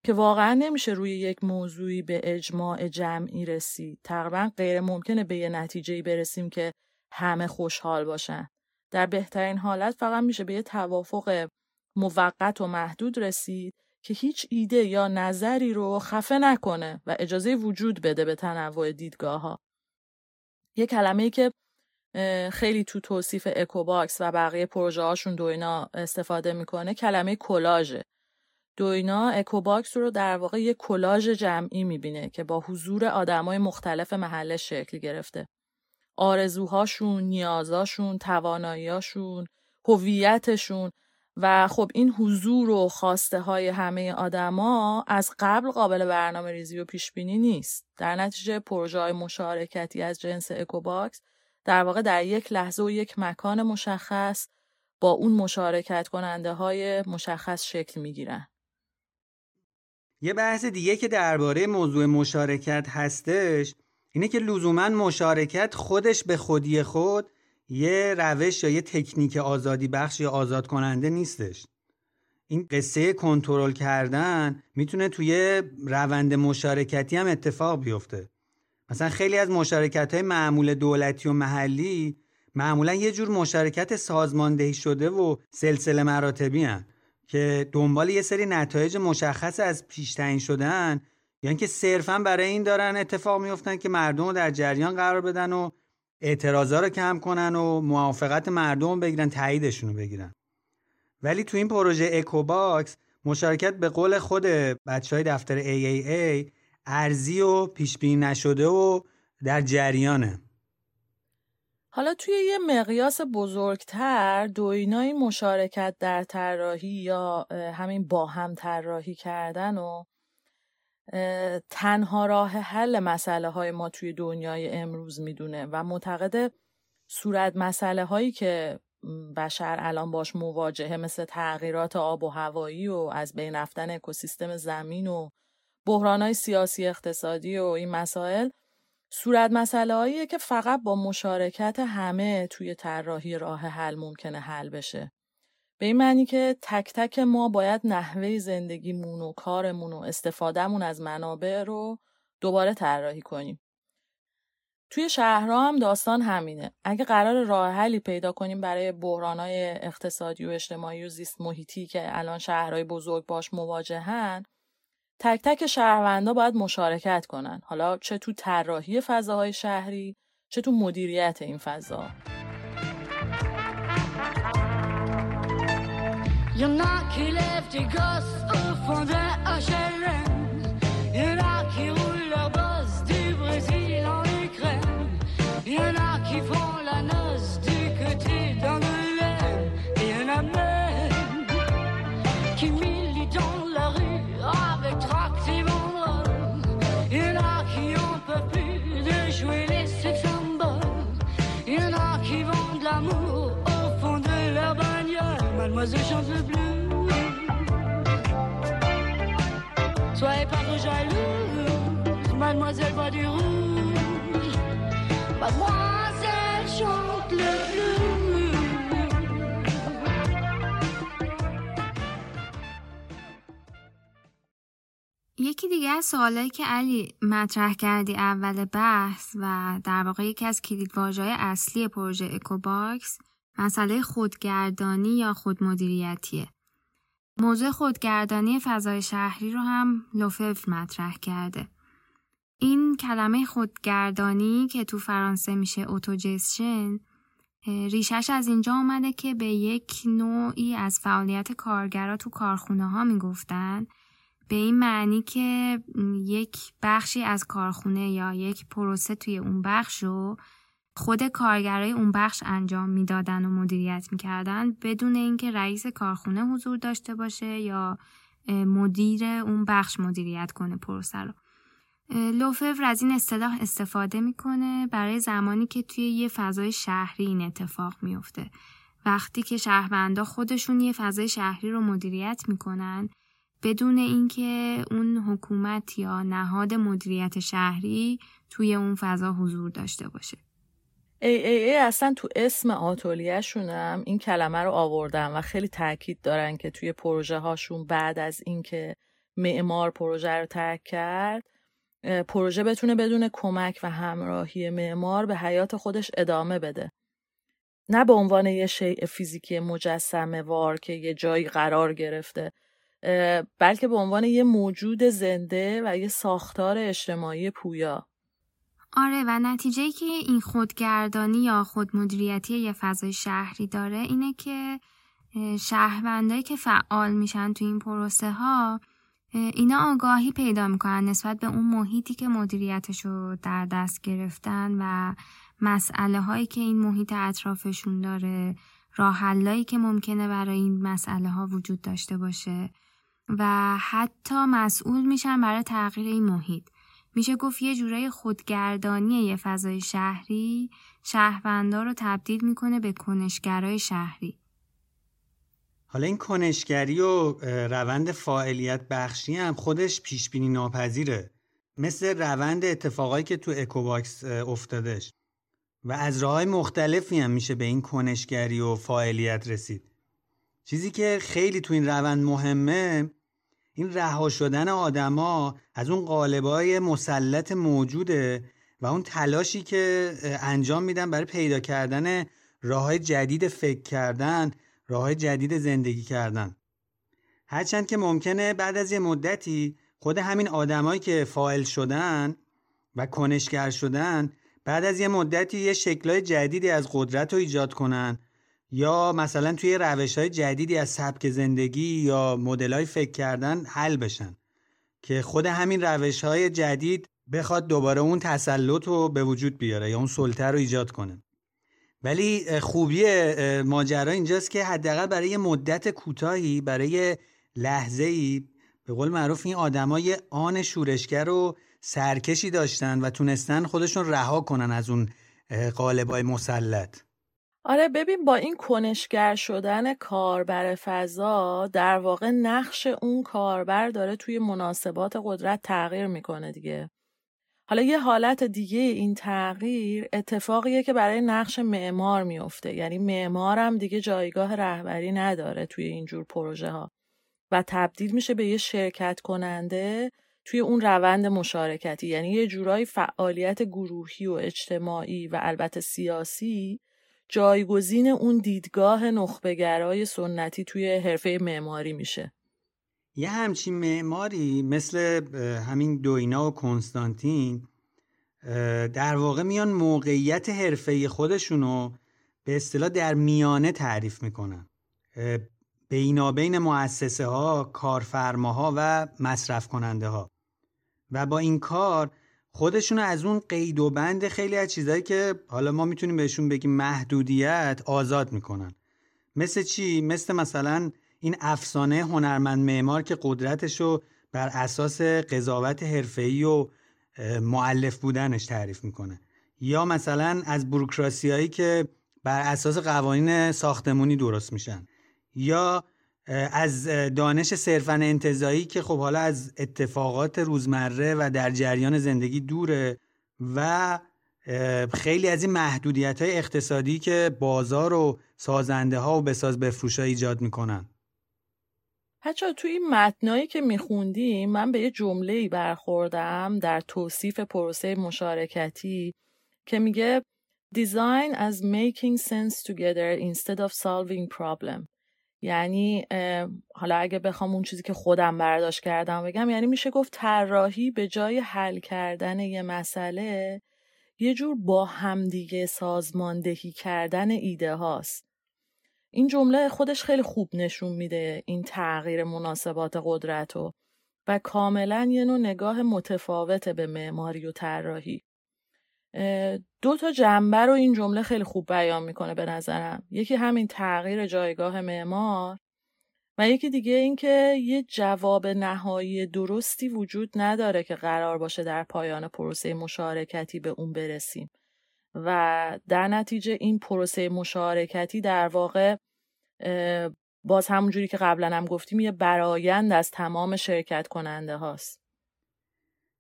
که واقعا نمیشه روی یک موضوعی به اجماع جمعی رسید. تقریبا غیر ممکنه به یه نتیجه برسیم که همه خوشحال باشن. در بهترین حالت فقط میشه به یه توافق موقت و محدود رسید که هیچ ایده یا نظری رو خفه نکنه و اجازه وجود بده به تنوع دیدگاه ها. یه کلمه ای که خیلی تو توصیف اکوباکس و بقیه پروژه هاشون دوینا استفاده می‌کنه کلمه کلاژه. دوینا اکوباکس رو در واقع یه کلاژ جمعی می‌بینه که با حضور آدمای مختلف محله شکل گرفته. آرزوهاشون، نیازاشون، تواناییاشون، هویتشون و خب این حضور و خواسته های همه آدما از قبل قابل برنامه ریزی و پیش بینی نیست. در نتیجه پروژه های مشارکتی از جنس اکوباکس در واقع در یک لحظه و یک مکان مشخص با اون مشارکت کننده های مشخص شکل می گیرن. یه بحث دیگه که درباره موضوع مشارکت هستش اینه که لزوما مشارکت خودش به خودی خود یه روش یا یه تکنیک آزادی بخش یا آزاد کننده نیستش. این قصه کنترل کردن می‌تونه توی روند مشارکتی هم اتفاق بیفته. مثلا خیلی از مشارکت های معمول دولتی و محلی معمولا یه جور مشارکت سازماندهی شده و سلسله مراتبی هن. که دنبال یه سری نتایج مشخص از پیش تعیین شدن یعنی که صرفا برای این دارن اتفاق میفتن که مردم رو در جریان قرار بدن و اعتراضا رو کم کنن و موافقت مردم بگیرن تاییدشون رو بگیرن. ولی تو این پروژه اکوباکس مشارکت به قول خود بچه های دفتر AAA عرضی و پیش بینی نشده و در جریانه. حالا توی یه مقیاس بزرگتر دوینای مشارکت در طراحی یا همین با هم طراحی کردن و تنها راه حل مسئله های ما توی دنیای امروز می‌دونه و معتقد صورت مسئله هایی که بشر الان باش مواجهه مثل تغییرات آب و هوایی و از بین رفتن اکوسیستم زمین و بحران های سیاسی اقتصادی و این مسائل صورت مسئله که فقط با مشارکت همه توی طراحی راه حل ممکنه حل بشه. به این معنی که تک تک ما باید نحوه زندگیمون و کارمون و استفادهمون از منابع رو دوباره طراحی کنیم. توی شهرها هم داستان همینه. اگه قرار راه حلی پیدا کنیم برای بحرانهای اقتصادی و اجتماعی و زیست محیطی که الان شهرهای بزرگ باش مواجهن، تک تک شهروندا باید مشارکت کنن. حالا چه تو طراحی فضاهای شهری، چه تو مدیریت این فضا. Mademoiselle chante le blues. Soyez pas trop jalouse, mademoiselle voit du rouge. Mademoiselle chante le blues. یکی دیگه از سوالایی که علی مطرح کردی اول بحث و در واقع یکی از کلیدواژه‌های اصلی پروژه اکوباکس مسئله خودگردانی یا خودمدیریتیه. موضوع خودگردانی فضای شهری رو هم لوفف مطرح کرده. این کلمه خودگردانی که تو فرانسه میشه اوتوجسشن ریشش از اینجا آمده که به یک نوعی از فعالیت کارگرا تو کارخونه ها می‌گفتن به این معنی که یک بخشی از کارخونه یا یک پروسه توی اون بخش رو خود کارگرای اون بخش انجام می‌دادن و مدیریت می‌کردن بدون اینکه رئیس کارخونه حضور داشته باشه یا مدیر اون بخش مدیریت کنه پروسه رو. لوفور از این اصطلاح استفاده می‌کنه برای زمانی که توی یه فضای شهری این اتفاق میفته وقتی که شهروندا خودشون یه فضای شهری رو مدیریت می‌کنن بدون اینکه اون حکومت یا نهاد مدیریت شهری توی اون فضا حضور داشته باشه. ای ای ای اصلا تو اسم آتولیهشون هم این کلمه رو آوردن و خیلی تاکید دارن که توی پروژه هاشون بعد از اینکه معمار پروژه رو ترک کرد پروژه بتونه بدون کمک و همراهی معمار به حیات خودش ادامه بده. نه به عنوان یه شیء فیزیکی مجسمه وار که یه جایی قرار گرفته بلکه به عنوان یه موجود زنده و یه ساختار اجتماعی پویا. آره و نتیجه که این خودگردانی یا خودمدیریتی یه فضای شهری داره اینه که شهروندایی که فعال میشن تو این پروسه ها اینا آگاهی پیدا می‌کنن نسبت به اون محیطی که مدیریتش رو در دست گرفتن و مسئله هایی که این محیط اطرافشون داره راه که ممکنه برای این مسئله ها وجود داشته باشه و حتی مسئول میشن برای تغییر این محیط. میشه گفت یه جورای خودگردانی یه فضای شهری شهروندا رو تبدیل می‌کنه به کنشگرای شهری. حالا این کنشگری و روند فاعلیت بخشی هم خودش پیش بینی ناپذیره. مثل روند اتفاقایی که تو اکوباکس افتادش. و از راه مختلفی هم میشه به این کنشگری و فاعلیت رسید. چیزی که خیلی تو این روند مهمه این رها شدن آدما از اون قالبای مسلط موجوده و اون تلاشی که انجام میدن برای پیدا کردن راه جدید فکر کردن راه جدید زندگی کردن. هرچند که ممکنه بعد از یه مدتی خود همین آدمایی که فائل شدن و کنشگر شدن بعد از یه مدتی یه شکلای جدیدی از قدرت رو ایجاد کنن یا مثلا توی روش های جدیدی از سبک زندگی یا مدل های فکر کردن حل بشن که خود همین روش های جدید بخواد دوباره اون تسلط رو به وجود بیاره یا اون سلطه رو ایجاد کنه. ولی خوبی ماجرا اینجاست که حداقل برای مدت کوتاهی برای لحظه ای به قول معروف این آدمای آن شورشگر رو سرکشی داشتن و تونستن خودشون رها کنن از اون قالبای مسلط. آره ببین با این کنشگر شدن کاربر فضا در واقع نقش اون کاربر داره توی مناسبات قدرت تغییر می‌کنه دیگه. حالا یه حالت دیگه این تغییر اتفاقیه که برای نقش معمار میفته یعنی معمارم دیگه جایگاه رهبری نداره توی اینجور پروژه ها و تبدیل میشه به یه شرکت کننده توی اون روند مشارکتی. یعنی یه جورایی فعالیت گروهی و اجتماعی و البته سیاسی جایگزین اون دیدگاه نخبگرای سنتی توی حرفه معماری میشه. یه همچین معماری مثل همین دوینا و کنستانتین در واقع میان موقعیت حرفه خودشونو به اصطلاح در میانه تعریف می‌کنن. بینابین مؤسسه ها، کارفرماها و مصرف کننده ها و با این کار خودشون از اون قید و بند خیلی از چیزهایی که حالا ما می‌تونیم بهشون بگیم محدودیت آزاد می‌کنن. مثل چی؟ مثل مثلا این افسانه هنرمند معمار که قدرتش رو بر اساس قضاوت حرفه‌ای و معلف بودنش تعریف می‌کنه. یا مثلا از بروکراسی هایی که بر اساس قوانین ساختمونی درست میشن. یا از دانش صرفا انتظایی که خب حالا از اتفاقات روزمره و در جریان زندگی دوره و خیلی از این محدودیت های اقتصادی که بازار و سازنده ها و بساز بفروش ها ایجاد می‌کنن. بچه توی این متنایی که میخوندیم من به یه جمله برخوردم در توصیف پروسه مشارکتی که میگه design as making sense together instead of solving problem. یعنی حالا اگه بخوام اون چیزی که خودم برداشت کردم بگم یعنی میشه گفت طراحی به جای حل کردن یه مسئله یه جور با همدیگه سازماندهی کردن ایده هاست. این جمله خودش خیلی خوب نشون میده این تغییر مناسبات قدرت رو و کاملا یه نوع نگاه متفاوته به معماری و طراحی. دو تا جنبه رو این جمله خیلی خوب بیان می‌کنه به نظرم. یکی همین تغییر جایگاه معمار و یکی دیگه اینکه یه جواب نهایی درستی وجود نداره که قرار باشه در پایان پروسه مشارکتی به اون برسیم. و در نتیجه این پروسه مشارکتی در واقع باز همونجوری که قبلا هم گفتیم یه برایند از تمام شرکت کننده هاست.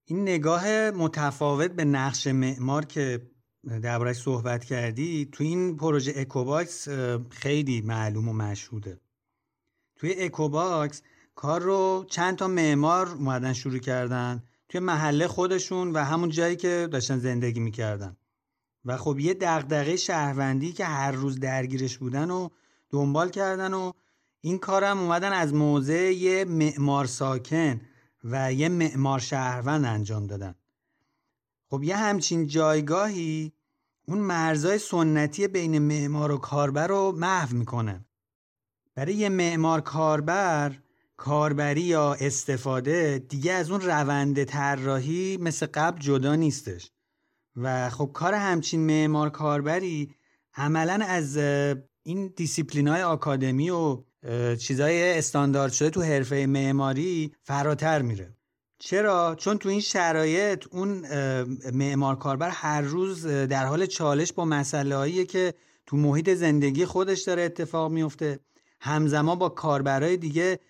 این نگاه متفاوت به نقش معمار که دربارهش صحبت کردی تو این پروژه اکوباکس خیلی معلوم و مشهوده. توی اکوباکس کار رو چند تا معمار اومدن شروع کردن. توی محله خودشون و همون جایی که داشتن زندگی می‌کردن. و خب یه دغدغه شهروندی که هر روز درگیرش بودن و دنبال کردن و این کارم اومدن از موضع یه معمار ساکن و یه معمار شهروند انجام دادن. خب یه همچین جایگاهی اون مرزای سنتی بین معمار و کاربر رو محو می‌کنه. برای یه معمار کاربر کاربری یا استفاده دیگه از اون روند طراحی مثل قبل جدا نیستش. و خب کار همچین معمار کاربری عملا از این دیسیپلین های آکادمی و چیزای استاندارد شده تو حرفه معماری فراتر میره. چرا؟ چون تو این شرایط اون معمار کاربر هر روز در حال چالش با مسئله که تو محیط زندگی خودش داره اتفاق میفته همزمان با کاربرای دیگه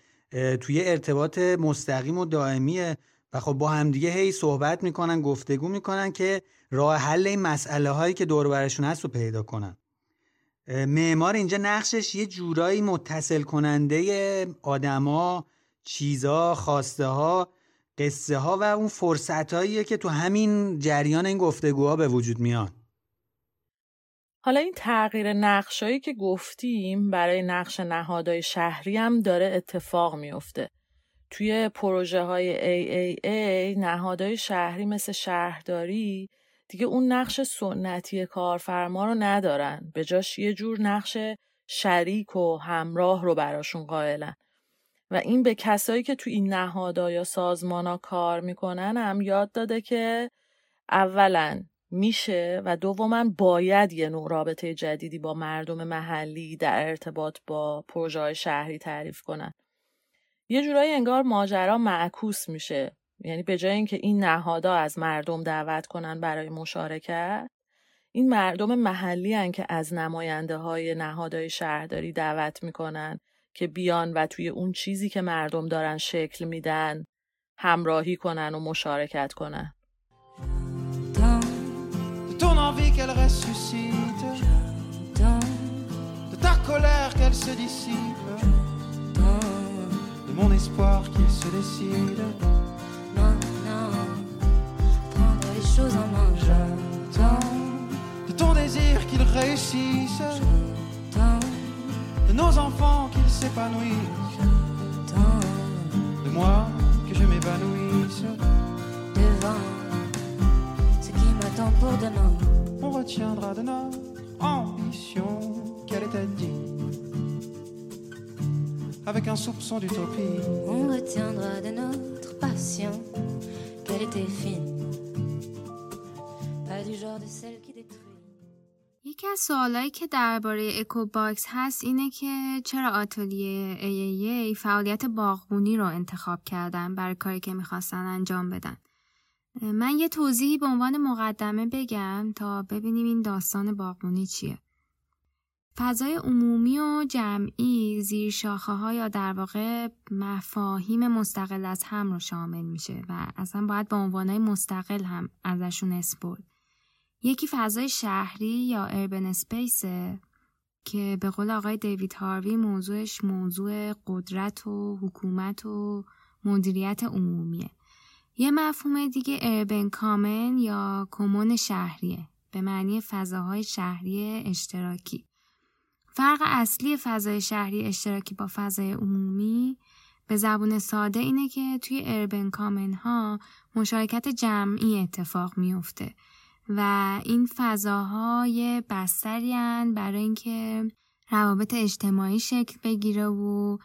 توی ارتباط مستقیم و دائمیه. و خب با همدیگه هی صحبت می‌کنن گفتگو می‌کنن که راه حل این مسئله هایی که دور برشون هست رو پیدا کنن. معمار اینجا نقشش یه جورایی متصل کننده آدما چیزا خواسته ها. قصه ها و اون فرصت که تو همین جریان این گفتگوها به وجود میان حالا این تغییر نقشایی که گفتیم برای نقش نهادهای شهری هم داره اتفاق میفته. توی پروژه های AAA نهادهای شهری مثل شهرداری دیگه اون نقش سنتی کارفرما رو ندارن. به جاش یه جور نقش شریک و همراه رو براشون قائلن. و این به کسایی که تو این نهادها یا سازمان کار می‌کنن هم یاد داده که اولا میشه و دوما باید یه نوع رابطه جدیدی با مردم محلی در ارتباط با پروژه شهری تعریف کنن. یه جورایی انگار ماجرا معکوس میشه. یعنی به جای اینکه این نهادها از مردم دعوت کنن برای مشارکت این مردم محلی هن که از نماینده های نهادهای شهرداری دعوت می‌کنن که بیان و توی اون چیزی که مردم دارن شکل میدن همراهی کنن و مشارکت کنن de nos enfants qu'ils s'épanouissent, de moi que je m'évanouisse. Devant ce qui m'attend pour demain. On retiendra de notre ambition qu'elle était digne, avec un soupçon d'utopie. On retiendra de notre passion qu'elle était fine, pas du genre de celle qui détruit. یکی از سوالایی که درباره اکو باکس هست اینه که چرا آتلیه AAA فعالیت باغبونی رو انتخاب کردن برای کاری که می‌خواستن انجام بدن. من یه توضیحی به عنوان مقدمه بگم تا ببینیم این داستان باغبونی چیه. فضای عمومی و جمعی زیر شاخه ها یا در واقع مفاهیم مستقل از هم رو شامل میشه و اصلا باید به عنوانهای مستقل هم ازشون اسم برد. یکی فضای شهری یا اربن اسپیسه که به قول آقای دیوید هاروی موضوعش موضوع قدرت و حکومت و مدیریت عمومیه. یه مفهوم دیگه اربن کامن یا کمون شهریه به معنی فضاهای شهری اشتراکی. فرق اصلی فضای شهری اشتراکی با فضای عمومی به زبون ساده اینه که توی اربن کامن ها مشارکت جمعی اتفاق میفته و این فضاها یه بستری برای اینکه روابط اجتماعی شکل بگیره و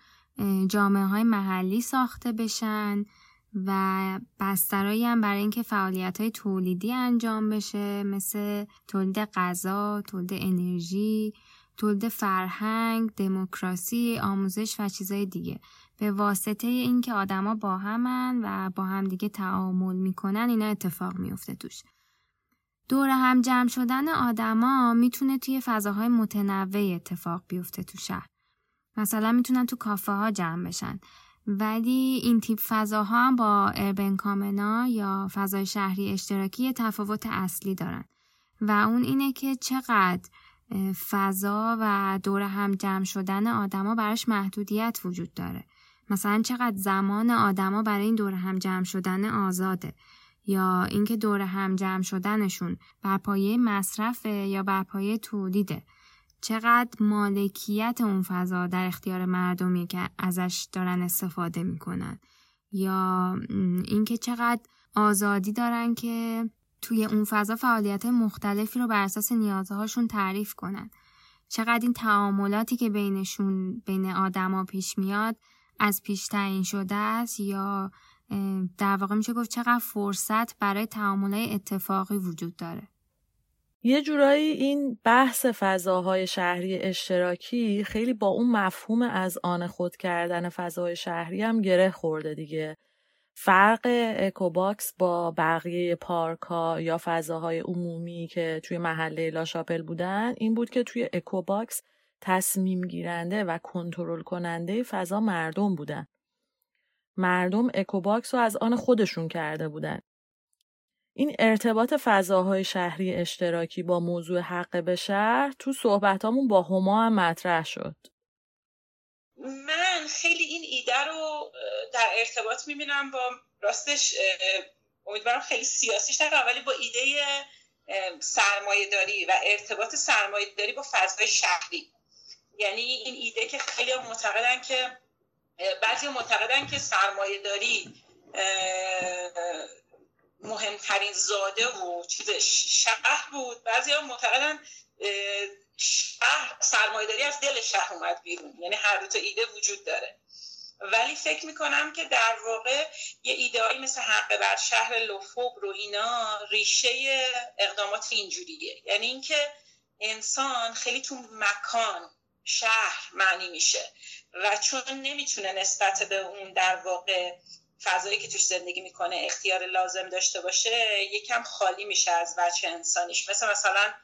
جامعه های محلی ساخته بشن و بسترایی هم برای اینکه فعالیت های تولیدی انجام بشه مثل تولید غذا، تولید انرژی، تولید فرهنگ، دموکراسی، آموزش و چیزهای دیگه به واسطه اینکه آدما با همن و با هم دیگه تعامل می‌کنن اینا اتفاق میفته توش. دور هم جمع شدن آدما می‌تونه توی فضاهای متنوع اتفاق بیفته تو شهر. مثلا می‌تونن تو کافه ها جمع بشن. ولی این تیپ فضاها هم با اربن کامنا یا فضای شهری اشتراکی تفاوت اصلی دارن. و اون اینه که چقدر فضا و دور هم جمع شدن آدما براش محدودیت وجود داره. مثلا چقدر زمان آدما برای این دور هم جمع شدن آزاده. یا اینکه دور هم جمع شدنشون بر پایه مصرف یا بر پایه تولیده چقدر مالکیت اون فضا در اختیار مردمی که ازش دارن استفاده می‌کنن. یا اینکه چقدر آزادی دارن که توی اون فضا فعالیت مختلفی رو بر اساس نیازهاشون تعریف کنن. چقدر این تعاملاتی که بینشون بین آدما پیش میاد از پیش تعیین شده است یا در واقع میشه گفت چقدر فرصت برای تعاملهای اتفاقی وجود داره. یه جورایی این بحث فضاهای شهری اشتراکی خیلی با اون مفهوم از آن خود کردن فضاهای شهری هم گره خورده دیگه. فرق اکوباکس با بقیه پارکا یا فضاهای عمومی که توی محله لاشاپل بودن این بود که توی اکوباکس تصمیم گیرنده و کنترل کننده فضا مردم بودن. مردم اکوباکس رو از آن خودشون کرده بودن. این ارتباط فضاهای شهری اشتراکی با موضوع حق به شهر تو صحبتامون با هما هم مطرح شد. من خیلی این ایده رو در ارتباط می‌بینم با راستش امیدوارم خیلی سیاسیش نکنم ولی با ایده سرمایه داری و ارتباط سرمایه داری با فضای شهری یعنی این ایده که خیلی معتقدن که بعضی معتقدن که سرمایه داری مهمترین زاده و چیز شهر بود. بعضی ها معتقدن شهر سرمایهداری از دل شهر اومد بیرون. یعنی هر دو تا ایده وجود داره. ولی فکر می‌کنم که در واقع یه ایدهایی مثل حق بر شهر لوفوب رو اینا ریشه اقدامات اینجوریه. یعنی اینکه انسان خیلی تو مکان شهر معنی میشه. و چون نمی‌تونه نسبت به اون در واقع فضایی که توش زندگی می‌کنه اختیار لازم داشته باشه یکم خالی میشه از وجه انسانیش. مثل مثلا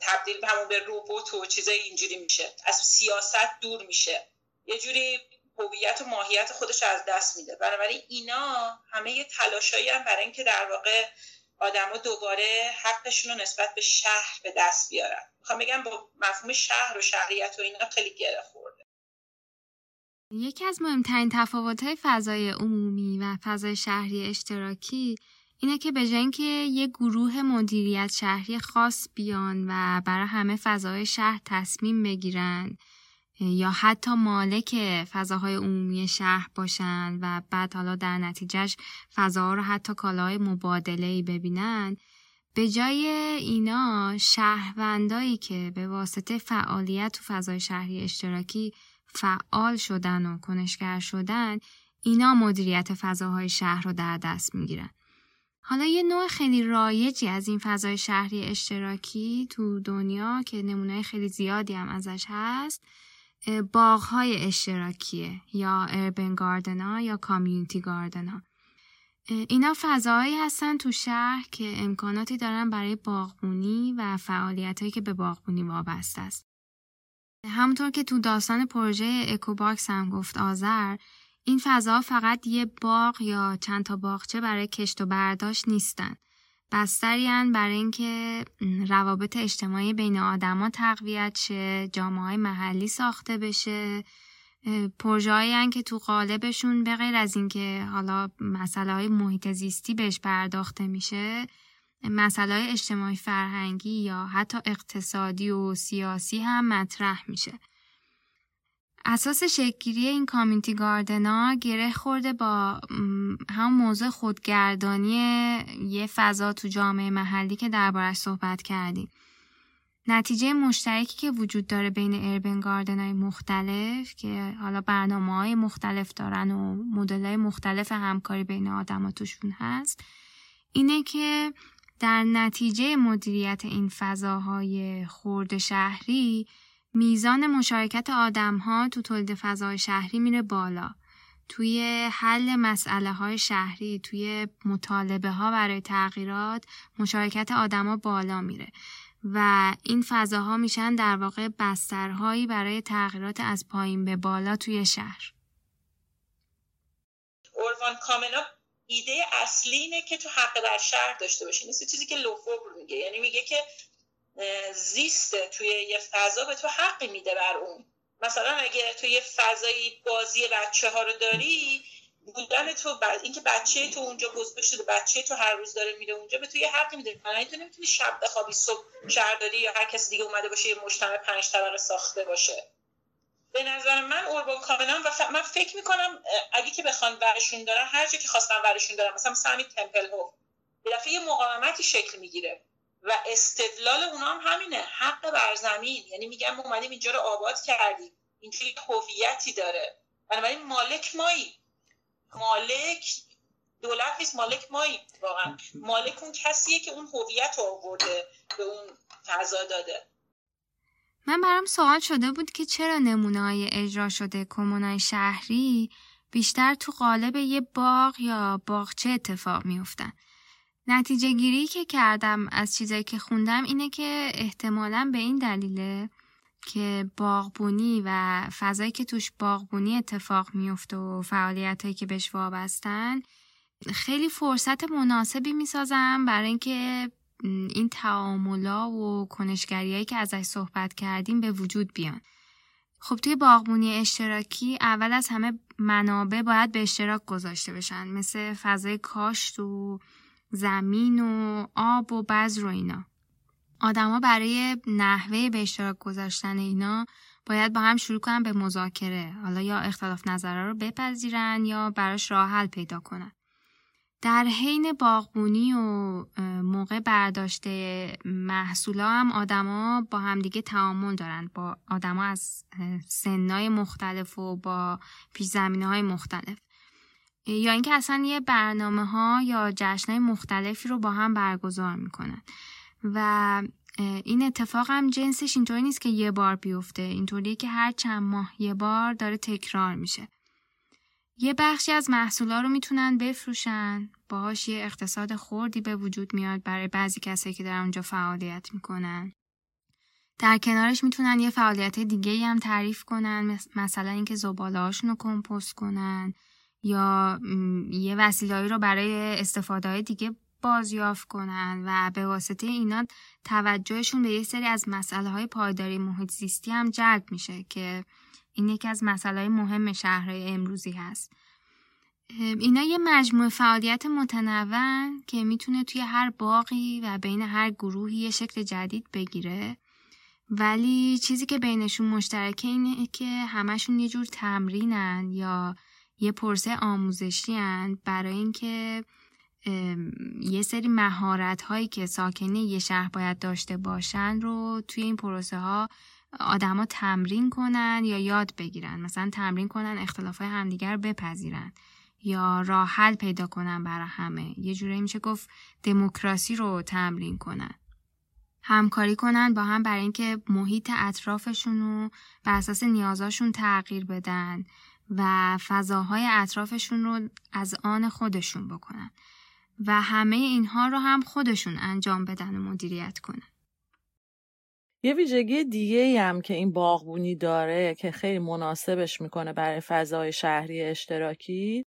تبدیل به همون به روبوت و چیزای اینجوری میشه. از سیاست دور میشه. یه جوری هویت و ماهیت خودش از دست میده. بنابراین اینا همه یه تلاشایی هم برای اینکه در واقع آدما دوباره حقشون رو نسبت به شهر به دست بیارن. می‌خوام بگم با مفهوم شهر و شهریت و اینا خیلی گره خورده. یکی از مهمترین تفاوت‌های فضای عمومی و فضای شهری اشتراکی اینه که به که یه گروه مدیریت شهری خاص بیان و برای همه فضای شهر تصمیم بگیرن یا حتی مالک فضاهای عمومی شهر باشن و بعد حالا در نتیجهش فضاها رو حتی کالاهای مبادله ببینن به جای اینا شهروندایی که به واسطه فعالیت تو فضای شهری اشتراکی فعال شدن و کنشگر شدن اینا مدیریت فضاهای شهر رو در دست می‌گیرن. حالا یه نوع خیلی رایجی از این فضای شهری اشتراکی تو دنیا که نمونه خیلی زیادی هم ازش هست باغهای اشتراکیه یا اربن گاردنا یا کامیونیتی گاردنا اینا فضاهایی هستن تو شهر که امکاناتی دارن برای باغبونی و فعالیت که به باغبونی وابسته است. همونطور که تو داستان پروژه اکوباکس هم گفت آذر این فضا فقط یه باغ یا چند تا باغچه برای کشت و برداشت نیستن. بستریان برای اینکه روابط اجتماعی بین آدما تقویت شه، جامعه محلی ساخته بشه، پروژه‌ای که تو قالبشون به غیر از اینکه حالا مسئله های محیط زیستی بهش پرداخته میشه های اجتماعی فرهنگی یا حتی اقتصادی و سیاسی هم مطرح میشه. اساس شکلگیری این کامیونیتی گاردنا گره خورده با هم موضوع خودگردانی یه فضا تو جامعه محلی که دربارش صحبت کردیم. نتیجه مشترکی که وجود داره بین اربن گاردن های مختلف که حالا برنامه های مختلف دارن و مدل های مختلف همکاری بین آدم توشون هست اینه که در نتیجه مدیریت این فضاهای خورد شهری میزان مشارکت آدم ها تو تولید فضای شهری میره بالا. توی حل مسئله های شهری توی مطالبه ها برای تغییرات مشارکت آدما بالا میره و این فضاها میشن در واقع بسترهایی برای تغییرات از پایین به بالا توی شهر. اوروان کامنا ایده اصلی اینه که تو حق بر شهر داشته باشی. مثل چیزی که لوفوبر میگه. یعنی میگه که زیست توی یه فضا به تو حقی میده بر اون. مثلا اگه تو یه فضایی بازی بچه ها رو داری بودن تو بعد اینکه بچه تو اونجا بزرگ شده بچه تو هر روز داره میره اونجا به تو یه حقی میده. من تو نمی‌تونی شب بخوابی صبح شهرداری یا هر کسی دیگه اومده باشه یه مجتمع پنج طبقه ساخته باشه. به نظر من اوربان کامنان و ف... من فکر می‌کنم اگه که بخوان ورشون دارن هر جا که خواستن ورشون دارن مثلا همین تمپل هو یه مقاومتی شکل می‌گیره. و استدلال اونا هم همینه. حق بر زمین. یعنی میگن ما اومدیم اینجا رو آباد کردیم. اینجوری هویتی داره. بنابراین مالک مایی. مالک دولت نیست مالک مایی. واقعا. مالک اون کسیه که اون هویت رو آورده به اون فضا داده. من برام سوال شده بود که چرا نمونه اجرا شده کمونای شهری بیشتر تو قالب یه باغ یا باغچه اتفاق میفتن نتیجه گیری که کردم از چیزایی که خوندم اینه که احتمالا به این دلیله که باغبونی و فضایی که توش باغبونی اتفاق میفته و فعالیت هایی که بهش وابستن خیلی فرصت مناسبی می‌سازم برای اینکه این تعاملا و کنشگریایی که ازش صحبت کردیم به وجود بیان. خب توی باغبونی اشتراکی اول از همه منابع باید به اشتراک گذاشته بشن مثل فضای کاشت و زمین و آب و بذر و اینا. آدما برای نحوه به اشتراک گذاشتن اینا باید با هم شروع کنن به مذاکره. حالا یا اختلاف نظره رو بپذیرن یا براش راه حل پیدا کنن. در حین باغبونی و موقع برداشته محصولا هم آدما با همدیگه تعامل دارن. با آدما از سنای مختلف و با پیش زمینه های مختلف. یا اینکه اصلا یه برنامه ها یا جشن مختلفی رو با هم برگزار می‌کنن. و این اتفاق هم جنسش اینطوری نیست که یه بار بیفته. اینطوریه که هر چند ماه یه بار داره تکرار میشه. یه بخشی از محصولا رو می‌تونن بفروشن. باهاش یه اقتصاد خوردی به وجود میاد برای بعضی کسایی که در اونجا فعالیت می‌کنن. در کنارش می‌تونن یه فعالیت دیگه هم تعریف کنن. مثلا اینکه زباله رو کمپوست کنن. یا یه وسیلهایی رو برای استفاده های دیگه بازیافت کنن و به واسطه اینا توجهشون به یه سری از مسئله های پایداری محیط زیستی هم جلب میشه که این یکی از مسئله های مهم شهرهای امروزی هست. اینا یه مجموعه فعالیت متنوع که می‌تونه توی هر باقی و بین هر گروهی یه شکل جدید بگیره. ولی چیزی که بینشون مشترکه اینه که همشون یه جور تمرینن یا یه پرسه آموزشی برای اینکه یه سری مهارت هایی که ساکنه یه شهر باید داشته باشن رو توی این پروسه ها آدما تمرین کنن یا یاد بگیرن. مثلا تمرین کنن اختلاف های همدیگر بپذیرن یا راه حل پیدا کنن برای همه. یه جوری میشه گفت دموکراسی رو تمرین کنن. همکاری کنن با هم برای اینکه محیط اطرافشون رو بر اساس نیازاشون تغییر بدن. و فضاهای اطرافشون رو از آن خودشون بکنن و همه اینها رو هم خودشون انجام بدن و مدیریت کنن. یه ویژگی دیگه هم که این باغبونی داره که خیلی مناسبش می‌کنه برای فضای شهری اشتراکی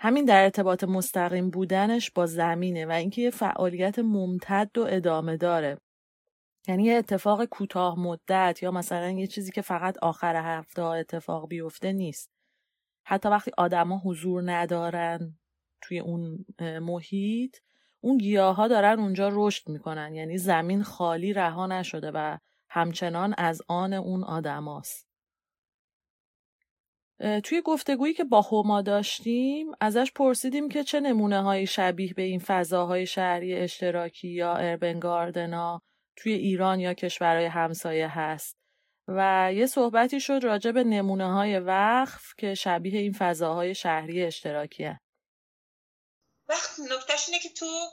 همین در ارتباط مستقیم بودنش با زمینه و اینکه یه فعالیت ممتد و ادامه داره. یعنی یه اتفاق کوتاه مدت یا مثلا یه چیزی که فقط آخر هفته اتفاق بیفته نیست. حتی وقتی آدما حضور ندارن توی اون محیط اون گیاه ها دارن اونجا رشد می‌کنن یعنی زمین خالی رها نشده و همچنان از آن اون آدماست. توی گفتگویی که با هما داشتیم ازش پرسیدیم که چه نمونه های شبیه به این فضاهای شهری اشتراکی یا اربن گاردنا توی ایران یا کشورهای همسایه هست و یه صحبتی شد راجع به نمونه های وقف که شبیه این فضاهای شهری اشتراکیه. وقت نکتهش اینه که تو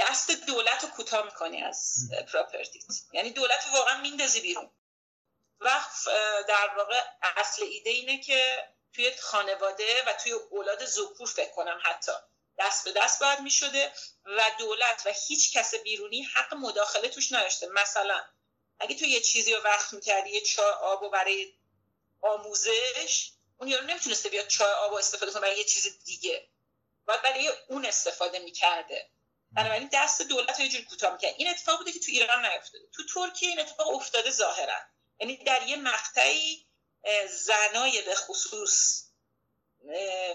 دست دولت رو کوتاه می‌کنی از پراپرتیت یعنی دولت رو واقعا میندازی بیرون. وقت در واقع اصل ایده اینه که توی خانواده و توی اولاد زکور فکر کنم حتی دست به دست باید می‌شده و دولت و هیچ کس بیرونی حق مداخله توش نداشته. مثلا اگه تو یه چیزی رو وقت می‌کردی یه چای آب و برای آموزش اون یارو نمی‌تونسته بیاد چای آب استفاده کنه برای یه چیز دیگه. باید برای اون استفاده می‌کرده. بنابراین دست دولت رو یه جوری کوتاه می‌کرد. این اتفاق بوده که تو ایران نیفتاده. تو ترکیه این اتفاق افتاده ظاهرا. یعنی در یه مقطعی زنای به خصوص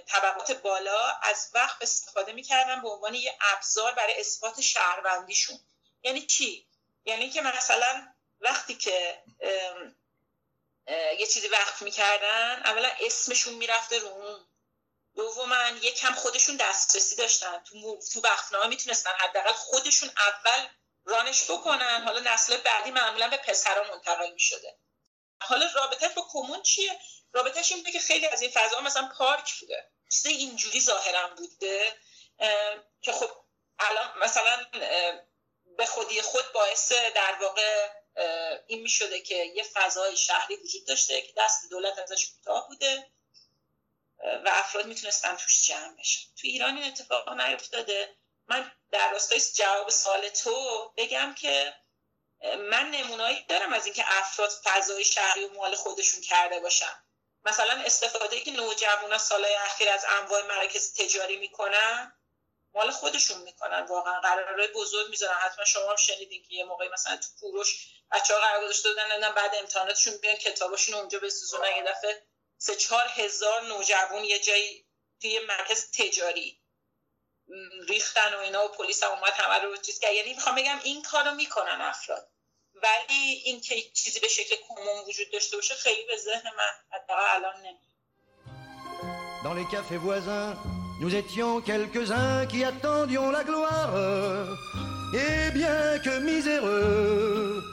طبقات بالا از وقت استفاده می‌کردن به عنوان یه ابزار برای اثبات شهروندیشون. یعنی چی؟ یعنی که مثلا وقتی که یه چیزی وقت می‌کردن اولا اسمشون می‌رفته رو دوما یکم خودشون دسترسی داشتن. تو تو وقتنامه می‌تونستن حداقل خودشون اول رانش بکنن. حالا نسل بعدی معمولا به پسرا منتقل می‌شده. حالا رابطه با کمون چیه؟ رابطهش این که خیلی از این فضا مثلا پارک بوده. چیز اینجوری ظاهرا بوده که خب الان مثلا به خودی خود باعث در واقع این می‌شده که یه فضای شهری وجود داشته که دست دولت ازش کوتاه بوده و افراد می‌تونستن توش جمع بشن. تو ایران این اتفاق نیفتاده. من در راستای جواب سال تو بگم که من نمونایی دارم از اینکه افراد فضای شهری و مال خودشون کرده باشن. مثلا استفاده که نوجوانا سالهای اخیر از انواع مراکز تجاری می‌کنن مال خودشون می‌کنن. واقعا قرارهای بزرگ می‌ذارن. حتما شما هم شنیدین که یه موقعی مثلا تو کوروش بچه ها قرار گذاشته بودن بعد امتحاناتشون بیان کتاباشون اونجا بسوزونن. یه دفعه سه چهار هزار نوجوان یه جایی توی مرکز تجاری ریختن و اینا و پلیس هم اومد همه رو چیز کرد. یعنی می‌خوام بگم این کارو می‌کنن افراد. ولی این که چیزی به شکل کمون وجود داشته باشه خیلی به ذهن من حداقل الان نمیاد. Dans les cafés voisins, nous étions quelques-uns qui attendions la gloire. Et bien que miséreux,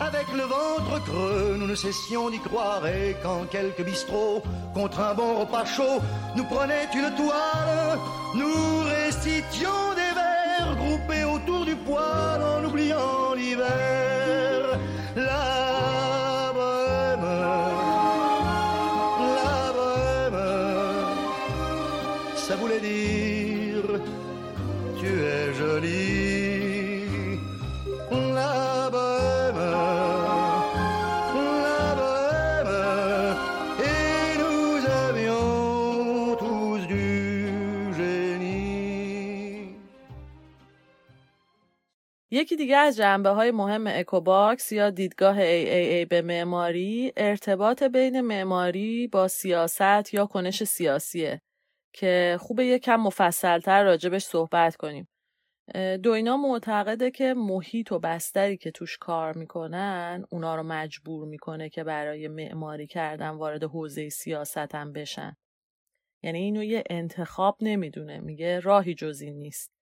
avec le ventre creux, nous ne cessions d'y croire. Et quand quelques bistrots, contre un bon repas chaud, nous prenaient une toile, nous récitions یکی دیگه از جنبه های مهم اکوباکس یا دیدگاه AAA به معماری ارتباط بین معماری با سیاست یا کنش سیاسیه که خوبه یکم مفصلتر راجبش صحبت کنیم. دوینا معتقده که محیط و بستری که توش کار می‌کنن اونا رو مجبور می‌کنه که برای معماری کردن وارد حوزه سیاست هم بشن. یعنی اینو یه انتخاب نمی‌دونه میگه راهی جز این نیست.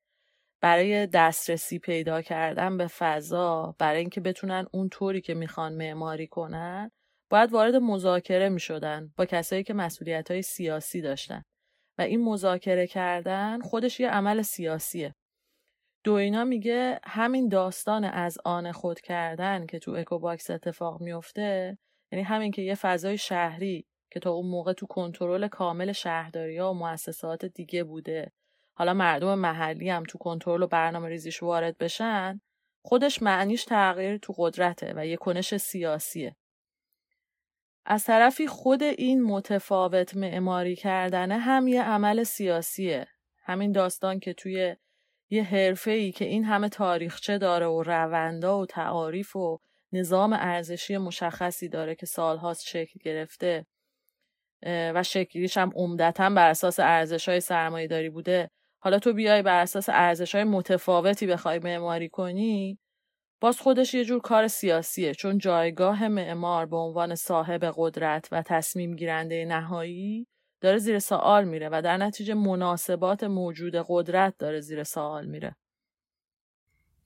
برای دسترسی پیدا کردن به فضا برای اینکه بتونن اون طوری که می‌خوان معماری کنن باید وارد مذاکره می‌شدن با کسایی که مسئولیت های سیاسی داشتن. و این مذاکره کردن خودش یه عمل سیاسیه. دوینا میگه همین داستان از آن خود کردن که تو اکوباکس اتفاق میفته یعنی همین که یه فضای شهری که تا اون موقع تو کنترل کامل شهرداری ها و مؤسسات دیگه بوده حالا مردم محلی هم تو کنترل و برنامه ریزیش وارد بشن خودش معنیش تغییر تو قدرته و یه کنش سیاسیه. از طرفی خود این متفاوت معماری کردنه هم یه عمل سیاسیه. همین داستان که توی یه حرفه ای که این همه تاریخچه داره و روندا و تعاریف و نظام ارزشی مشخصی داره که سالهاست شکل گرفته و شکلیش هم عمدتا بر اساس ارزش های سرمایه داری بوده حالا تو بیای بر اساس ارزش های متفاوتی بخوای معماری کنی باز خودش یه جور کار سیاسیه چون جایگاه معمار به عنوان صاحب قدرت و تصمیم گیرنده نهایی داره زیر سوال میره و در نتیجه مناسبات موجود قدرت داره زیر سوال میره.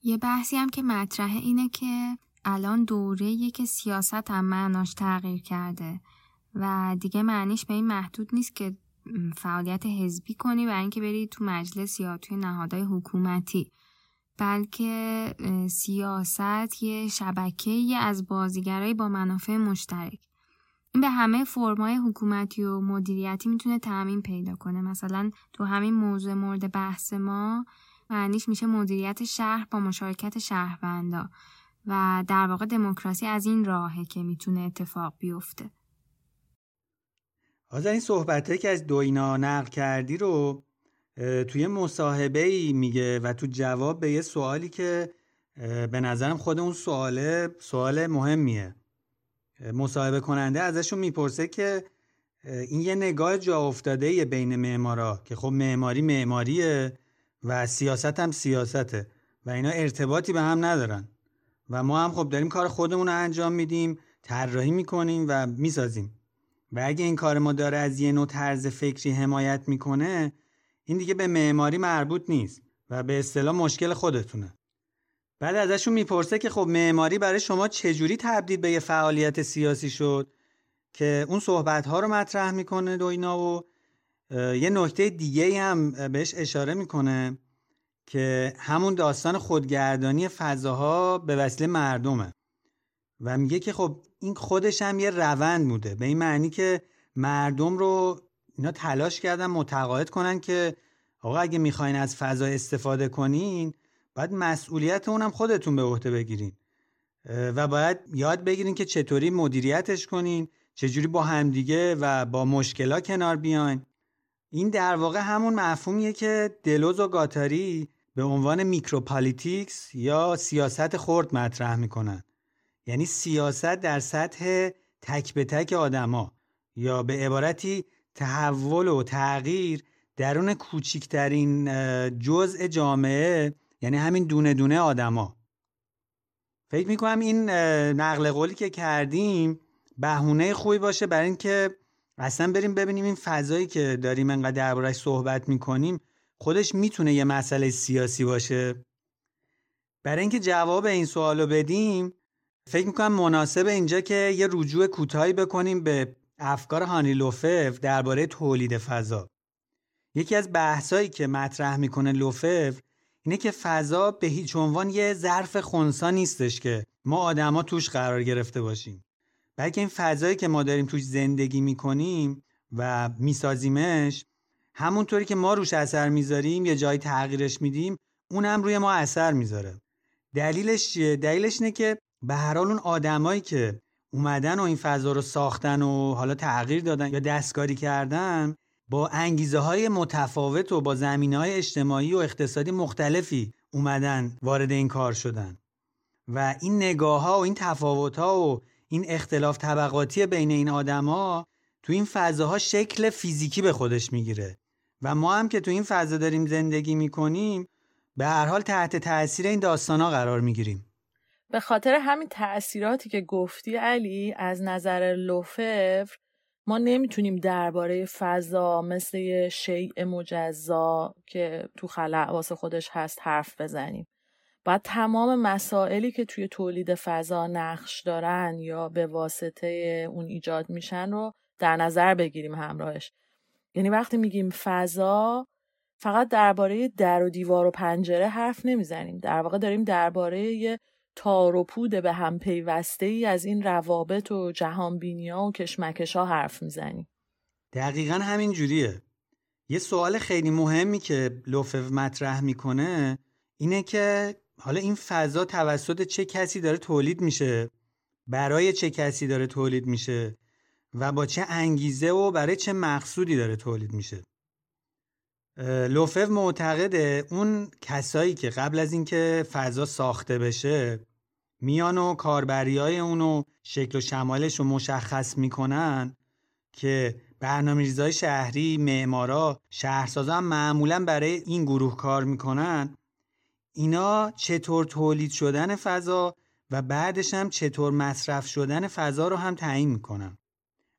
یه بحثی هم که مطرحه اینه که الان دوره که سیاست هم معناش تغییر کرده و دیگه معنیش به این محدود نیست که فعالیت حزبی کنی و اینکه بری تو مجلس یا توی نهادهای حکومتی. بلکه سیاست یه شبکه از بازیگرایی با منافع مشترک. این به همه فرمای حکومتی و مدیریتی می‌تونه تعمین پیدا کنه. مثلا تو همین موضوع مورد بحث ما معنیش میشه مدیریت شهر با مشارکت شهروندا و در واقع دموکراسی از این راهه که می‌تونه اتفاق بیفته. آزا این صحبت که از دوینا نقل کردی رو توی مصاحبه ای میگه و تو جواب به یه سوالی که به نظرم خود اون سواله سوال مهمیه. مصاحبه کننده ازشون می‌پرسه که این یه نگاه جا افتاده بین معمارا که خب معماری معماریه و سیاست هم سیاسته و اینا ارتباطی به هم ندارن. و ما هم خب داریم کار خودمون رو انجام میدیم طراحی می‌کنیم و می‌سازیم. و اگه این کار ما داره از یه نوع طرز فکری حمایت می‌کنه این دیگه به معماری مربوط نیست و به اصطلاح مشکل خودتونه. بعد ازشون می‌پرسه که خب معماری برای شما چجوری تبدیل به یه فعالیت سیاسی شد که اون صحبت ها رو مطرح می‌کنه دوینا و یه نکته دیگه هم بهش اشاره می‌کنه که همون داستان خودگردانی فضاها به وسیله مردمه. و میگه که خب این خودش هم یه روند بوده. به این معنی که مردم رو اینا تلاش کردن متقاعد کنن که آقا اگه می‌خواین از فضا استفاده کنین باید مسئولیت اونم خودتون به عهده بگیرین. و باید یاد بگیرین که چطوری مدیریتش کنین چجوری با همدیگه و با مشکلا کنار بیاین. این در واقع همون مفهومیه که دلوز و گاتاری به عنوان micropolitics یا سیاست خرد مطرح می‌کنن. یعنی سیاست در سطح تک به تک آدما یا به عبارتی تحول و تغییر درون کوچکترین جزء جامعه یعنی همین دونه دونه آدما. فکر می‌کنم این نقل قولی که کردیم بهونه خوبی باشه برای اینکه اصلا بریم ببینیم این فضایی که داریم انقدر دربارهش صحبت می‌کنیم خودش می‌تونه یه مسئله سیاسی باشه. برای اینکه جواب این سوالو بدیم فکر می‌کنم مناسب اینجا که یه رجوع کوتاهی بکنیم به افکار هانی لوفف درباره تولید فضا. یکی از بحثایی که مطرح می‌کنه لوفف اینه که فضا به هیچ عنوان یه ظرف خونسا نیستش که ما آدما توش قرار گرفته باشیم. بلکه این فضایی که ما داریم توش زندگی می‌کنیم و میسازیمش همونطوری که ما روش اثر می‌ذاریم یه جایی تغییرش میدیم اونم روی ما اثر می‌ذاره. دلیلش چیه؟ دلیلش اینه که به هر حال اون آدمایی که اومدن و این فضا رو ساختن و حالا تغییر دادن یا دستکاری کردن با انگیزه های متفاوت و با زمینه های اجتماعی و اقتصادی مختلفی اومدن وارد این کار شدن. و این نگاه ها و این تفاوت ها و این اختلاف طبقاتی بین این آدما تو این فضاها شکل فیزیکی به خودش می‌گیره. و ما هم که تو این فضا داریم زندگی می‌کنیم به هر حال تحت تاثیر این داستانا قرار می‌گیریم. به خاطر همین تأثیراتی که گفتی علی از نظر لوفر ما نمی‌تونیم درباره فضا مثل شیء مجزا که تو خلع واسه خودش هست حرف بزنیم. باید تمام مسائلی که توی تولید فضا نقش دارن یا به واسطه اون ایجاد میشن رو در نظر بگیریم همراهش. یعنی وقتی میگیم فضا فقط درباره در و دیوار و پنجره حرف نمی‌زنیم. در واقع داریم درباره یه تار و پود به هم پیوسته ای از این روابط و جهانبینی ها و کشمکش ها حرف می‌زنیم دقیقا همین جوریه. یه سوال خیلی مهمی که لوفف مطرح می‌کنه اینه که حالا این فضا توسط چه کسی داره تولید میشه؟ برای چه کسی داره تولید میشه؟ و با چه انگیزه و برای چه مقصودی داره تولید میشه؟ لوفف معتقده اون کسایی که قبل از اینکه فضا ساخته بشه میان و کاربری های اونو شکل و شمالش رو مشخص می‌کنن که برنامه شهری معمارا شهرسازا معمولا برای این گروه کار می‌کنن. اینا چطور تولید شدن فضا و بعدش هم چطور مصرف شدن فضا رو هم تعیین می‌کنن.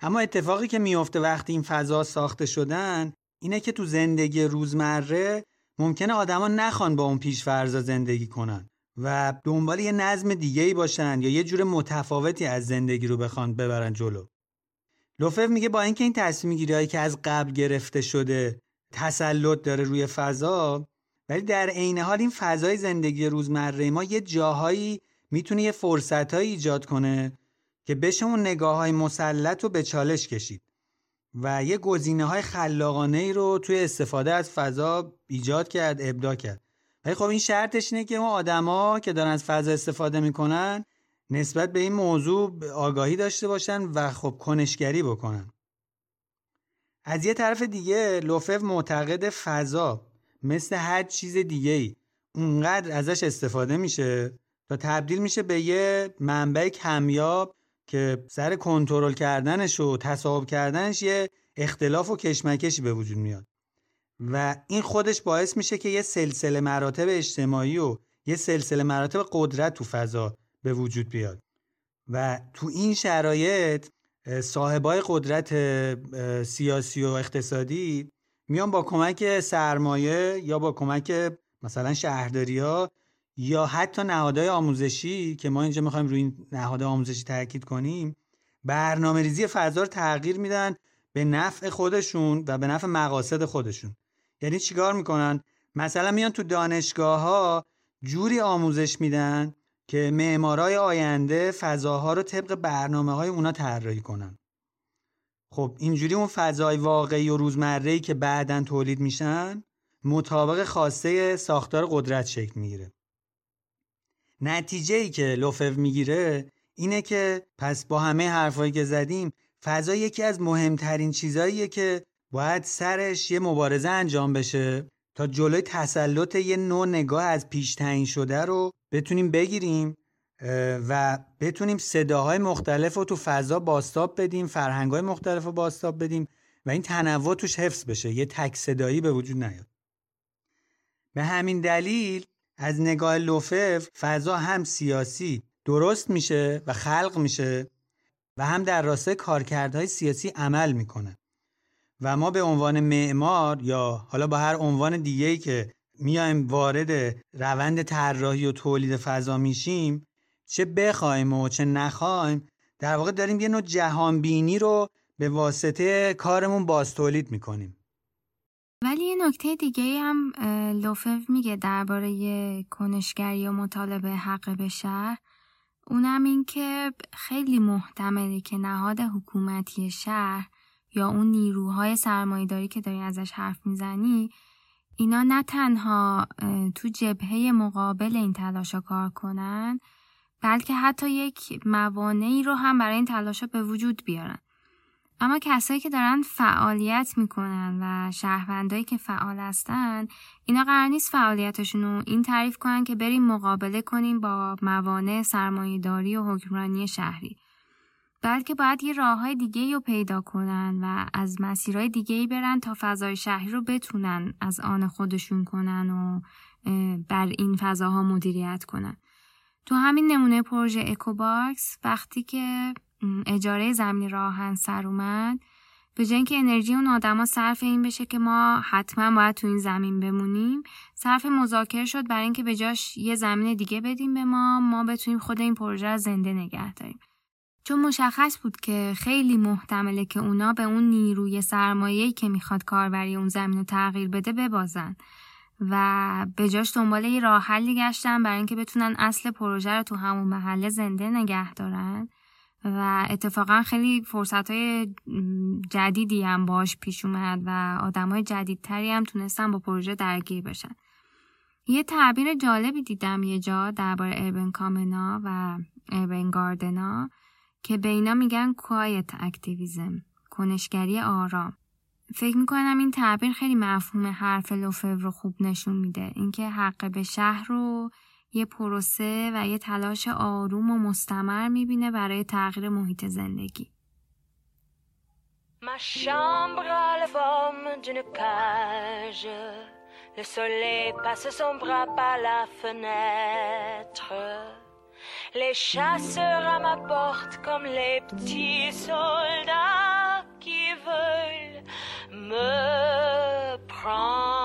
اما اتفاقی که میفته وقتی این فضا ساخته شدن اینه که تو زندگی روزمره ممکنه آدما نخوان با اون پیش فرضا زندگی کنن و دنبال یه نظم دیگه ای باشن یا یه جور متفاوتی از زندگی رو بخوان ببرن جلو. لوفف میگه با اینکه این تصمیم گیری که از قبل گرفته شده تسلط داره روی فضا ولی در عین حال این فضای زندگی روزمره ما یه جاهایی می‌تونه یه فرصت ایجاد کنه که بشه اون نگاه های مسلط رو به چالش کشید. و یه گزینه های خلاقانه ای رو توی استفاده از فضا ایجاد کرد ابدا کرد. ولی خب این شرطش اینه که اون آدما که دارن از فضا استفاده می‌کنن نسبت به این موضوع آگاهی داشته باشن و خب کنشگری بکنن. از یه طرف دیگه لوفف معتقد فضا مثل هر چیز دیگه ای اونقدر ازش استفاده میشه تا تبدیل میشه به یه منبع کمیاب که سر کنترل کردنش و تصاحب کردنش یه اختلاف و کشمکشی به وجود میاد. و این خودش باعث میشه که یه سلسله مراتب اجتماعی و یه سلسله مراتب قدرت تو فضا به وجود بیاد. و تو این شرایط صاحبای قدرت سیاسی و اقتصادی میان با کمک سرمایه یا با کمک مثلا شهرداری ها یا حتی نهادهای آموزشی که ما اینجا می‌خوایم روی این نهادهای آموزشی تاکید کنیم برنامه ریزی فضا رو تغییر میدن به نفع خودشون و به نفع مقاصد خودشون. یعنی چیکار می‌کنن؟ مثلا میان تو دانشگاه ها جوری آموزش میدن که معمارای آینده فضاها رو طبق برنامه های اونا طراحی کنن. خب اینجوری اون فضای واقعی و روزمره که بعدا تولید میشن مطابق خواسته ساختار قدرت شکل می‌گیره. نتیجه ای که لوفو می‌گیره اینه که پس با همه حرفایی که زدیم فضا یکی از مهمترین چیزاییه که باید سرش یه مبارزه انجام بشه تا جلوی تسلط یه نوع نگاه از پیش تعیین شده رو بتونیم بگیریم و بتونیم صداهای مختلف رو تو فضا باستاب بدیم فرهنگهای مختلف رو باستاب بدیم و این تنوع توش حفظ بشه. یه تک صدایی به وجود نیاد. به همین دلیل از نگاه لوفف فضا هم سیاسی. درست میشه و خلق میشه و هم در راستای کارکردهای سیاسی عمل می‌کنه. و ما به عنوان معمار یا حالا با هر عنوان دیگه‌ای که میایم وارد روند طراحی و تولید فضا میشیم چه بخوایم و چه نخوایم در واقع داریم یه نوع جهانبینی رو به واسطه کارمون باز تولید می‌کنیم. ولی یه نکته دیگه هم لوفف میگه درباره کنشگری و مطالبه حق به شهر. اونم این که خیلی محتمله که نهاد حکومتی شهر یا اون نیروهای سرمایهداری که داری ازش حرف می‌زنی اینا نه تنها تو جبهه مقابل این تلاشا کار کنن بلکه حتی یک موانعی رو هم برای این تلاشا به وجود بیارن. اما کسایی که دارن فعالیت می‌کنن و شهروندایی که فعال هستن اینا قرار نیست فعالیتشون رو این تعریف کنن که بریم مقابله کنیم با موانع سرمایهداری و حکمرانی شهری بلکه باید یه راه های دیگه رو پیدا کنن و از مسیرهای دیگه برن تا فضای شهری رو بتونن از آن خودشون کنن و بر این فضاها مدیریت کنن. تو همین نمونه پروژه اکوباکس وقتی که اجاره زمین راه‌آهن سر اومد. به جای اینکه انرژی اون آدما صرف این بشه که ما حتما باید تو این زمین بمونیم صرف مذاکره شد برای اینکه به جاش یه زمین دیگه بدیم به ما ما بتونیم خود این پروژه رو زنده نگه داریم. چون مشخص بود که خیلی محتمله که اونا به اون نیروی سرمایه‌ای که می‌خواد کاربری اون زمین رو تغییر بده ببازن و به جاش دنبال یه راه حلی گشتن برای اینکه بتونن اصل پروژه رو تو همون محله زنده نگه دارن. و اتفاقا خیلی فرصت های جدیدی هم باش پیش اومد و آدم های جدیدتری هم تونستن با پروژه درگیر بشن. یه تعبیر جالبی دیدم یه جا درباره اربن کامنا و اربن گاردنا که به اینا میگن کوایت اکتیویزم کنشگری آرام. فکر می‌کنم این تعبیر خیلی مفهوم حرف لوفو رو خوب نشون میده. اینکه حق به شهر رو یه پروسه و یه تلاش آروم و مستمر می‌بینه برای تغییر محیط زندگی Ma chambre a la forme d'une cage. Le soleil passe son bras par la fenêtre. Les chasseurs à ma porte comme les petits soldats qui veulent me prendre.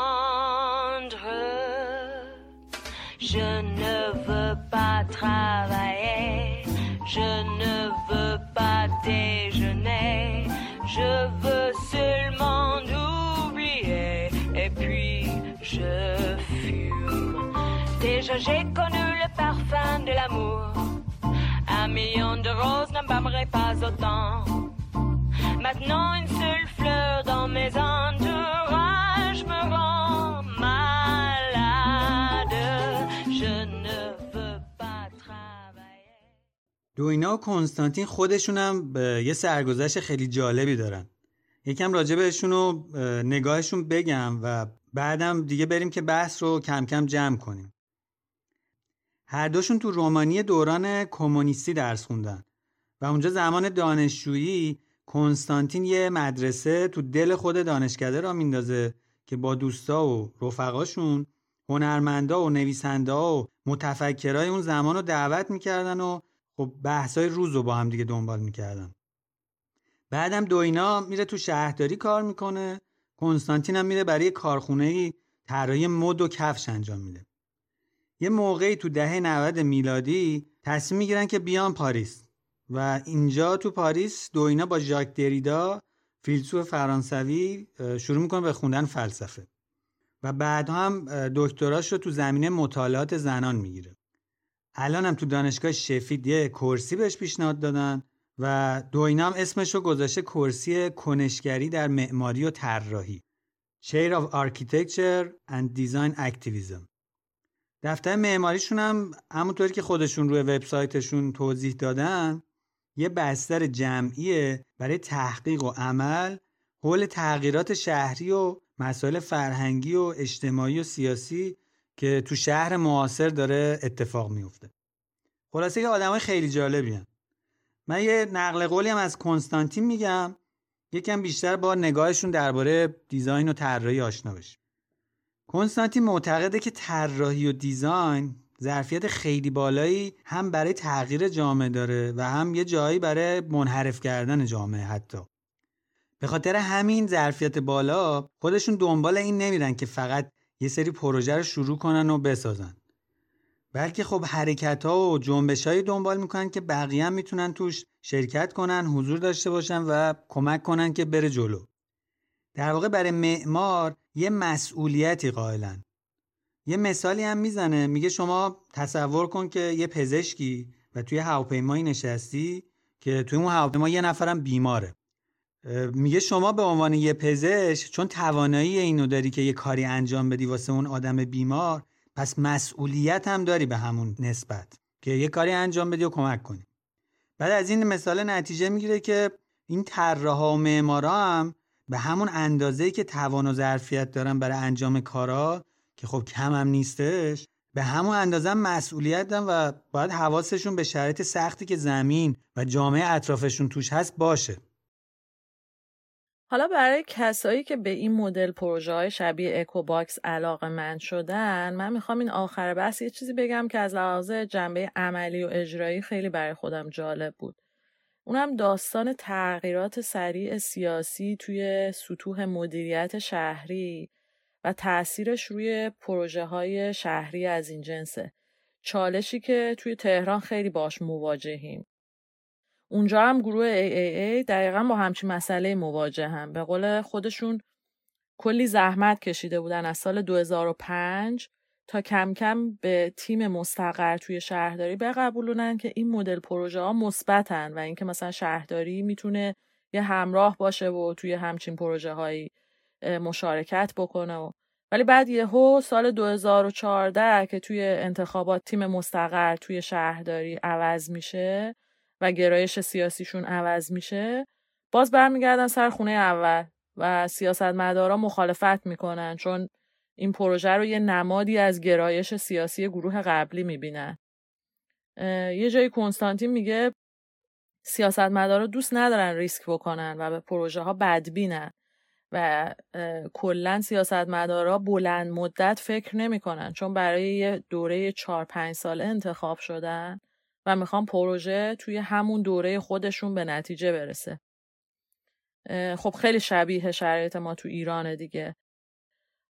Travailler, je ne veux pas déjeuner, je veux seulement oublier. Et puis je fume. Déjà j'ai connu le parfum de l'amour, un million de roses n'embâmerait pas autant. Maintenant une seule fleur dans mes entourages دوینا و کنستانتین هم یه سرگذشت خیلی جالبی دارن. یکم راجع بهشون و نگاهشون بگم و بعدم دیگه بریم که بحث رو کم کم جمع کنیم. هر دوشون تو رومانی دوران کمونیستی درس خوندن و اونجا زمان دانشجویی کنستانتین یه مدرسه تو دل خود دانشکده را میندازه که با دوستا و رفقاشون هنرمندا و نویسندا و متفکرای اون زمان رو دعوت می‌کردن و خب بحثای روز رو با هم دیگه دنبال می‌کردن. بعدم دوینا میره تو شهرداری کار می‌کنه. کنستانتین هم میره برای کارخونه طراحی مد و کفش انجام میده. یه موقعی تو دهه 90 میلادی تصمیم می‌گیرن که بیان پاریس و اینجا تو پاریس دوینا با ژاک دریدا فیلسوف فرانسوی شروع می‌کنه به خوندن فلسفه. و بعد هم دکتراش رو تو زمینه مطالعات زنان می‌گیره. الان هم تو دانشگاه شفید یه کرسی بهش پیشنهاد دادن و دوینا هم اسمش رو گذاشته کرسی کنشگری در معماری و طراحی. Chair of Architecture and Design Activism. دفتر معماریشون هم همونطوری که خودشون روی وبسایتشون توضیح دادن یه بستر جمعیه برای تحقیق و عمل حول تغییرات شهری و مسائل فرهنگی و اجتماعی و سیاسی که تو شهر معاصر داره اتفاق میفته خلاصه که آدمای خیلی جالبی هن. من یه نقل قولی هم از کنستانتین میگم. یکم بیشتر با نگاهشون درباره دیزاین و طراحی آشنا بشیم. کنستانتین معتقده که طراحی و دیزاین ظرفیت خیلی بالایی هم برای تغییر جامعه داره و هم یه جایی برای منحرف کردن جامعه حتی. به خاطر همین ظرفیت بالا خودشون دنبال این نمیرن که فقط یه سری پروژه رو شروع کنن و بسازن. بلکه خب حرکت ها و جنبش هایی دنبال می‌کنن که بقیه هم می‌تونن توش شرکت کنن حضور داشته باشن و کمک کنن که بره جلو. در واقع برای معمار یه مسئولیتی قائلن. یه مثالی هم می‌زنه میگه شما تصور کن که یه پزشکی و توی هواپیمایی نشستی که توی اون هواپیما یه نفرم بیماره. میگه شما به عنوان یه پزشک چون توانایی اینو داری که یه کاری انجام بدی واسه اون آدم بیمار پس مسئولیت هم داری به همون نسبت که یه کاری انجام بدی و کمک کنی. بعد از این مثال نتیجه می‌گیره که این طراحا و معمارا هم به همون اندازه که توان و ظرفیت دارن برای انجام کارا که خب کم هم نیستش به همون اندازه مسئولیت دارن و باید حواسشون به شرایط سختی که زمین و جامعه اطرافشون توش هست باشه. حالا برای کسایی که به این مدل پروژه های شبیه اکوباکس علاقه من شدن من می‌خوام این آخر بحث یه چیزی بگم که از لحاظ جنبه عملی و اجرایی خیلی برای خودم جالب بود. اونم داستان تغییرات سریع سیاسی توی سطوح مدیریت شهری و تاثیرش روی پروژه های شهری از این جنسه. چالشی که توی تهران خیلی باش مواجهیم. اونجا هم گروه AAA دقیقا با همچین مسئله مواجه هم. به قول خودشون کلی زحمت کشیده بودن از سال 2005 تا کم کم به تیم مستقر توی شهرداری بقبولونن که این مدل پروژه ها مثبتن و اینکه مثلا شهرداری می‌تونه یه همراه باشه و توی همچین پروژه هایی مشارکت بکنه و ولی بعد یهو سال 2014 که توی انتخابات تیم مستقر توی شهرداری عوض میشه و گرایش سیاسیشون عوض میشه باز برمیگردن سر خونه اول و سیاستمدارا مخالفت می‌کنن چون این پروژه رو یه نمادی از گرایش سیاسی گروه قبلی می‌بینن. یه جایی کنستانتین میگه سیاستمدارا دوست ندارن ریسک بکنن و به پروژه ها بدبینن و کلا سیاستمدارا بلند مدت فکر نمی‌کنن چون برای یه دوره چهار پنج ساله انتخاب شدن و می‌خوام پروژه توی همون دوره خودشون به نتیجه برسه. خب خیلی شبیه شرایط ما تو ایران دیگه.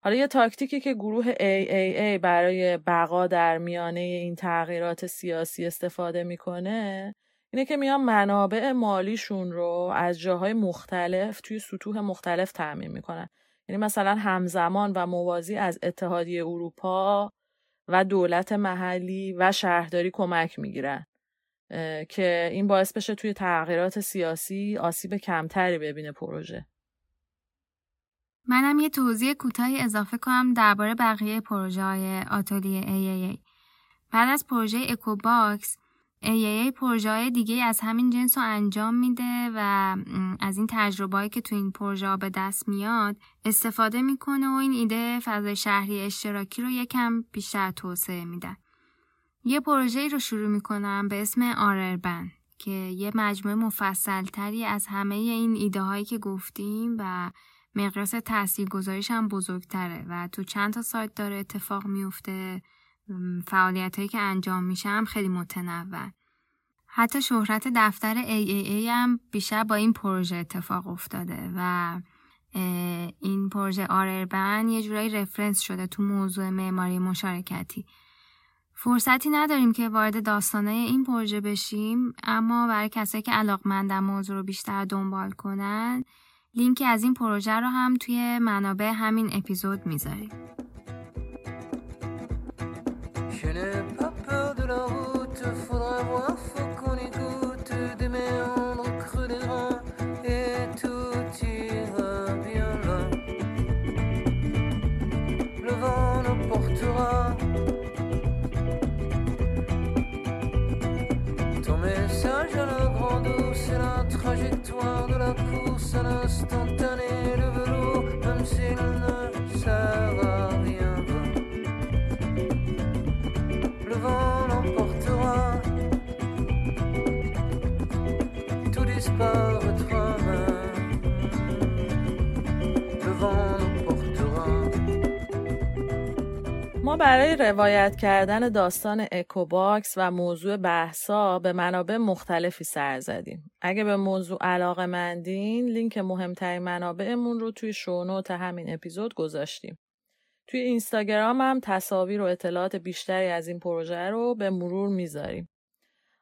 حالا یه تاکتیکی که گروه AAA برای بقا در میانه این تغییرات سیاسی استفاده می‌کنه اینه که میان منابع مالیشون رو از جاهای مختلف توی سطوح مختلف تعمین می‌کنن یعنی مثلا همزمان و موازی از اتحادیه اروپا و دولت محلی و شهرداری کمک می‌گیرن که این باعث بشه توی تغییرات سیاسی آسیب کمتری ببینه پروژه منم یه توضیح کوتاهی اضافه کنم درباره بقیه پروژه های آتولیه AAA. بعد از پروژه اکوباکس AAA پروژه های دیگه از همین جنس رو انجام میده و از این تجربه که تو این پروژه به دست میاد استفاده می‌کنه و این ایده فضای شهری اشتراکی رو یکم بیشتر توسعه میده. یه پروژه رو شروع می‌کنم به اسم آرربن که یه مجموعه مفصل تری از همه این ایده هایی که گفتیم و مقیاس تاثیرگذاریش هم بزرگتره و تو چند تا سایت داره اتفاق میفته فعالیت هایی که انجام میشه هم خیلی متنوع. حتی شهرت دفتر AAA هم بیشتر با این پروژه اتفاق افتاده و این پروژه آرربن یه جورایی رفرنس شده تو موضوع معماری مشارکتی. فرصتی نداریم که وارد داستانه این پروژه بشیم اما برای کسایی که علاقمندن موضوع رو بیشتر دنبال کنن لینکی از این پروژه رو هم توی منابع همین اپیزود می‌ذاریم. برای روایت کردن داستان اکوباکس و موضوع بحثا به منابع مختلفی سر زدیم. اگه به موضوع علاقه مندین لینک مهمترین منابعمون رو توی show note همین اپیزود گذاشتیم. توی اینستاگرام هم تصاویر و اطلاعات بیشتری از این پروژه رو به مرور می‌ذاریم.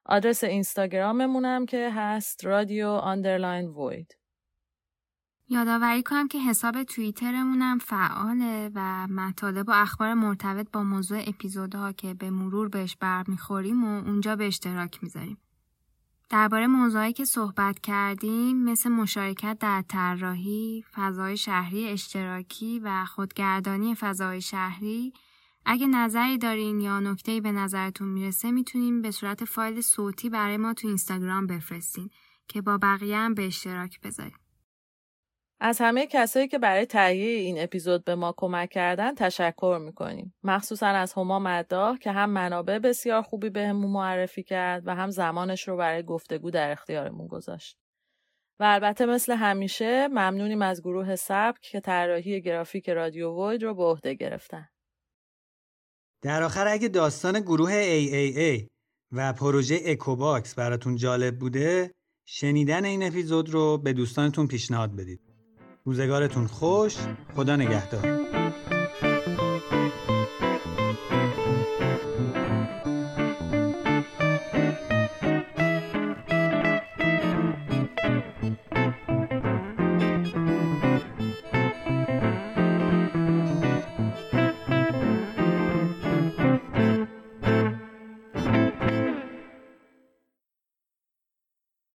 آدرس اینستاگراممونم که هست رادیو آندرلاین وید. یادآوری کنم که حساب توییترمونم فعاله و مطالب و اخبار مرتبط با موضوع اپیزودها که به مرور بهش برمیخوریم و اونجا به اشتراک می‌ذاریم. درباره موضوعی که صحبت کردیم مثل مشارکت در طراحی، فضای شهری اشتراکی و خودگردانی فضای شهری اگه نظری دارین یا نکته‌ای به نظرتون می‌رسه می‌تونیم به صورت فایل صوتی برای ما تو اینستاگرام بفرستین که با بقیه هم به اشتراک بذاریم. از همه کسایی که برای تهیه این اپیزود به ما کمک کردن تشکر می‌کنیم. مخصوصا از هما مداح که هم منابع بسیار خوبی بهمون به معرفی کرد و هم زمانش رو برای گفتگو در اختیارمون گذاشت. و البته مثل همیشه ممنونیم از گروه سبک که طراحی گرافیک رادیو وید رو به عهده گرفتن. در آخر اگه داستان گروه AAA و پروژه اکوباکس براتون جالب بوده شنیدن این اپیزود رو به دوستانتون پیشنهاد بدید. روزگارتون خوش خدا نگهدار.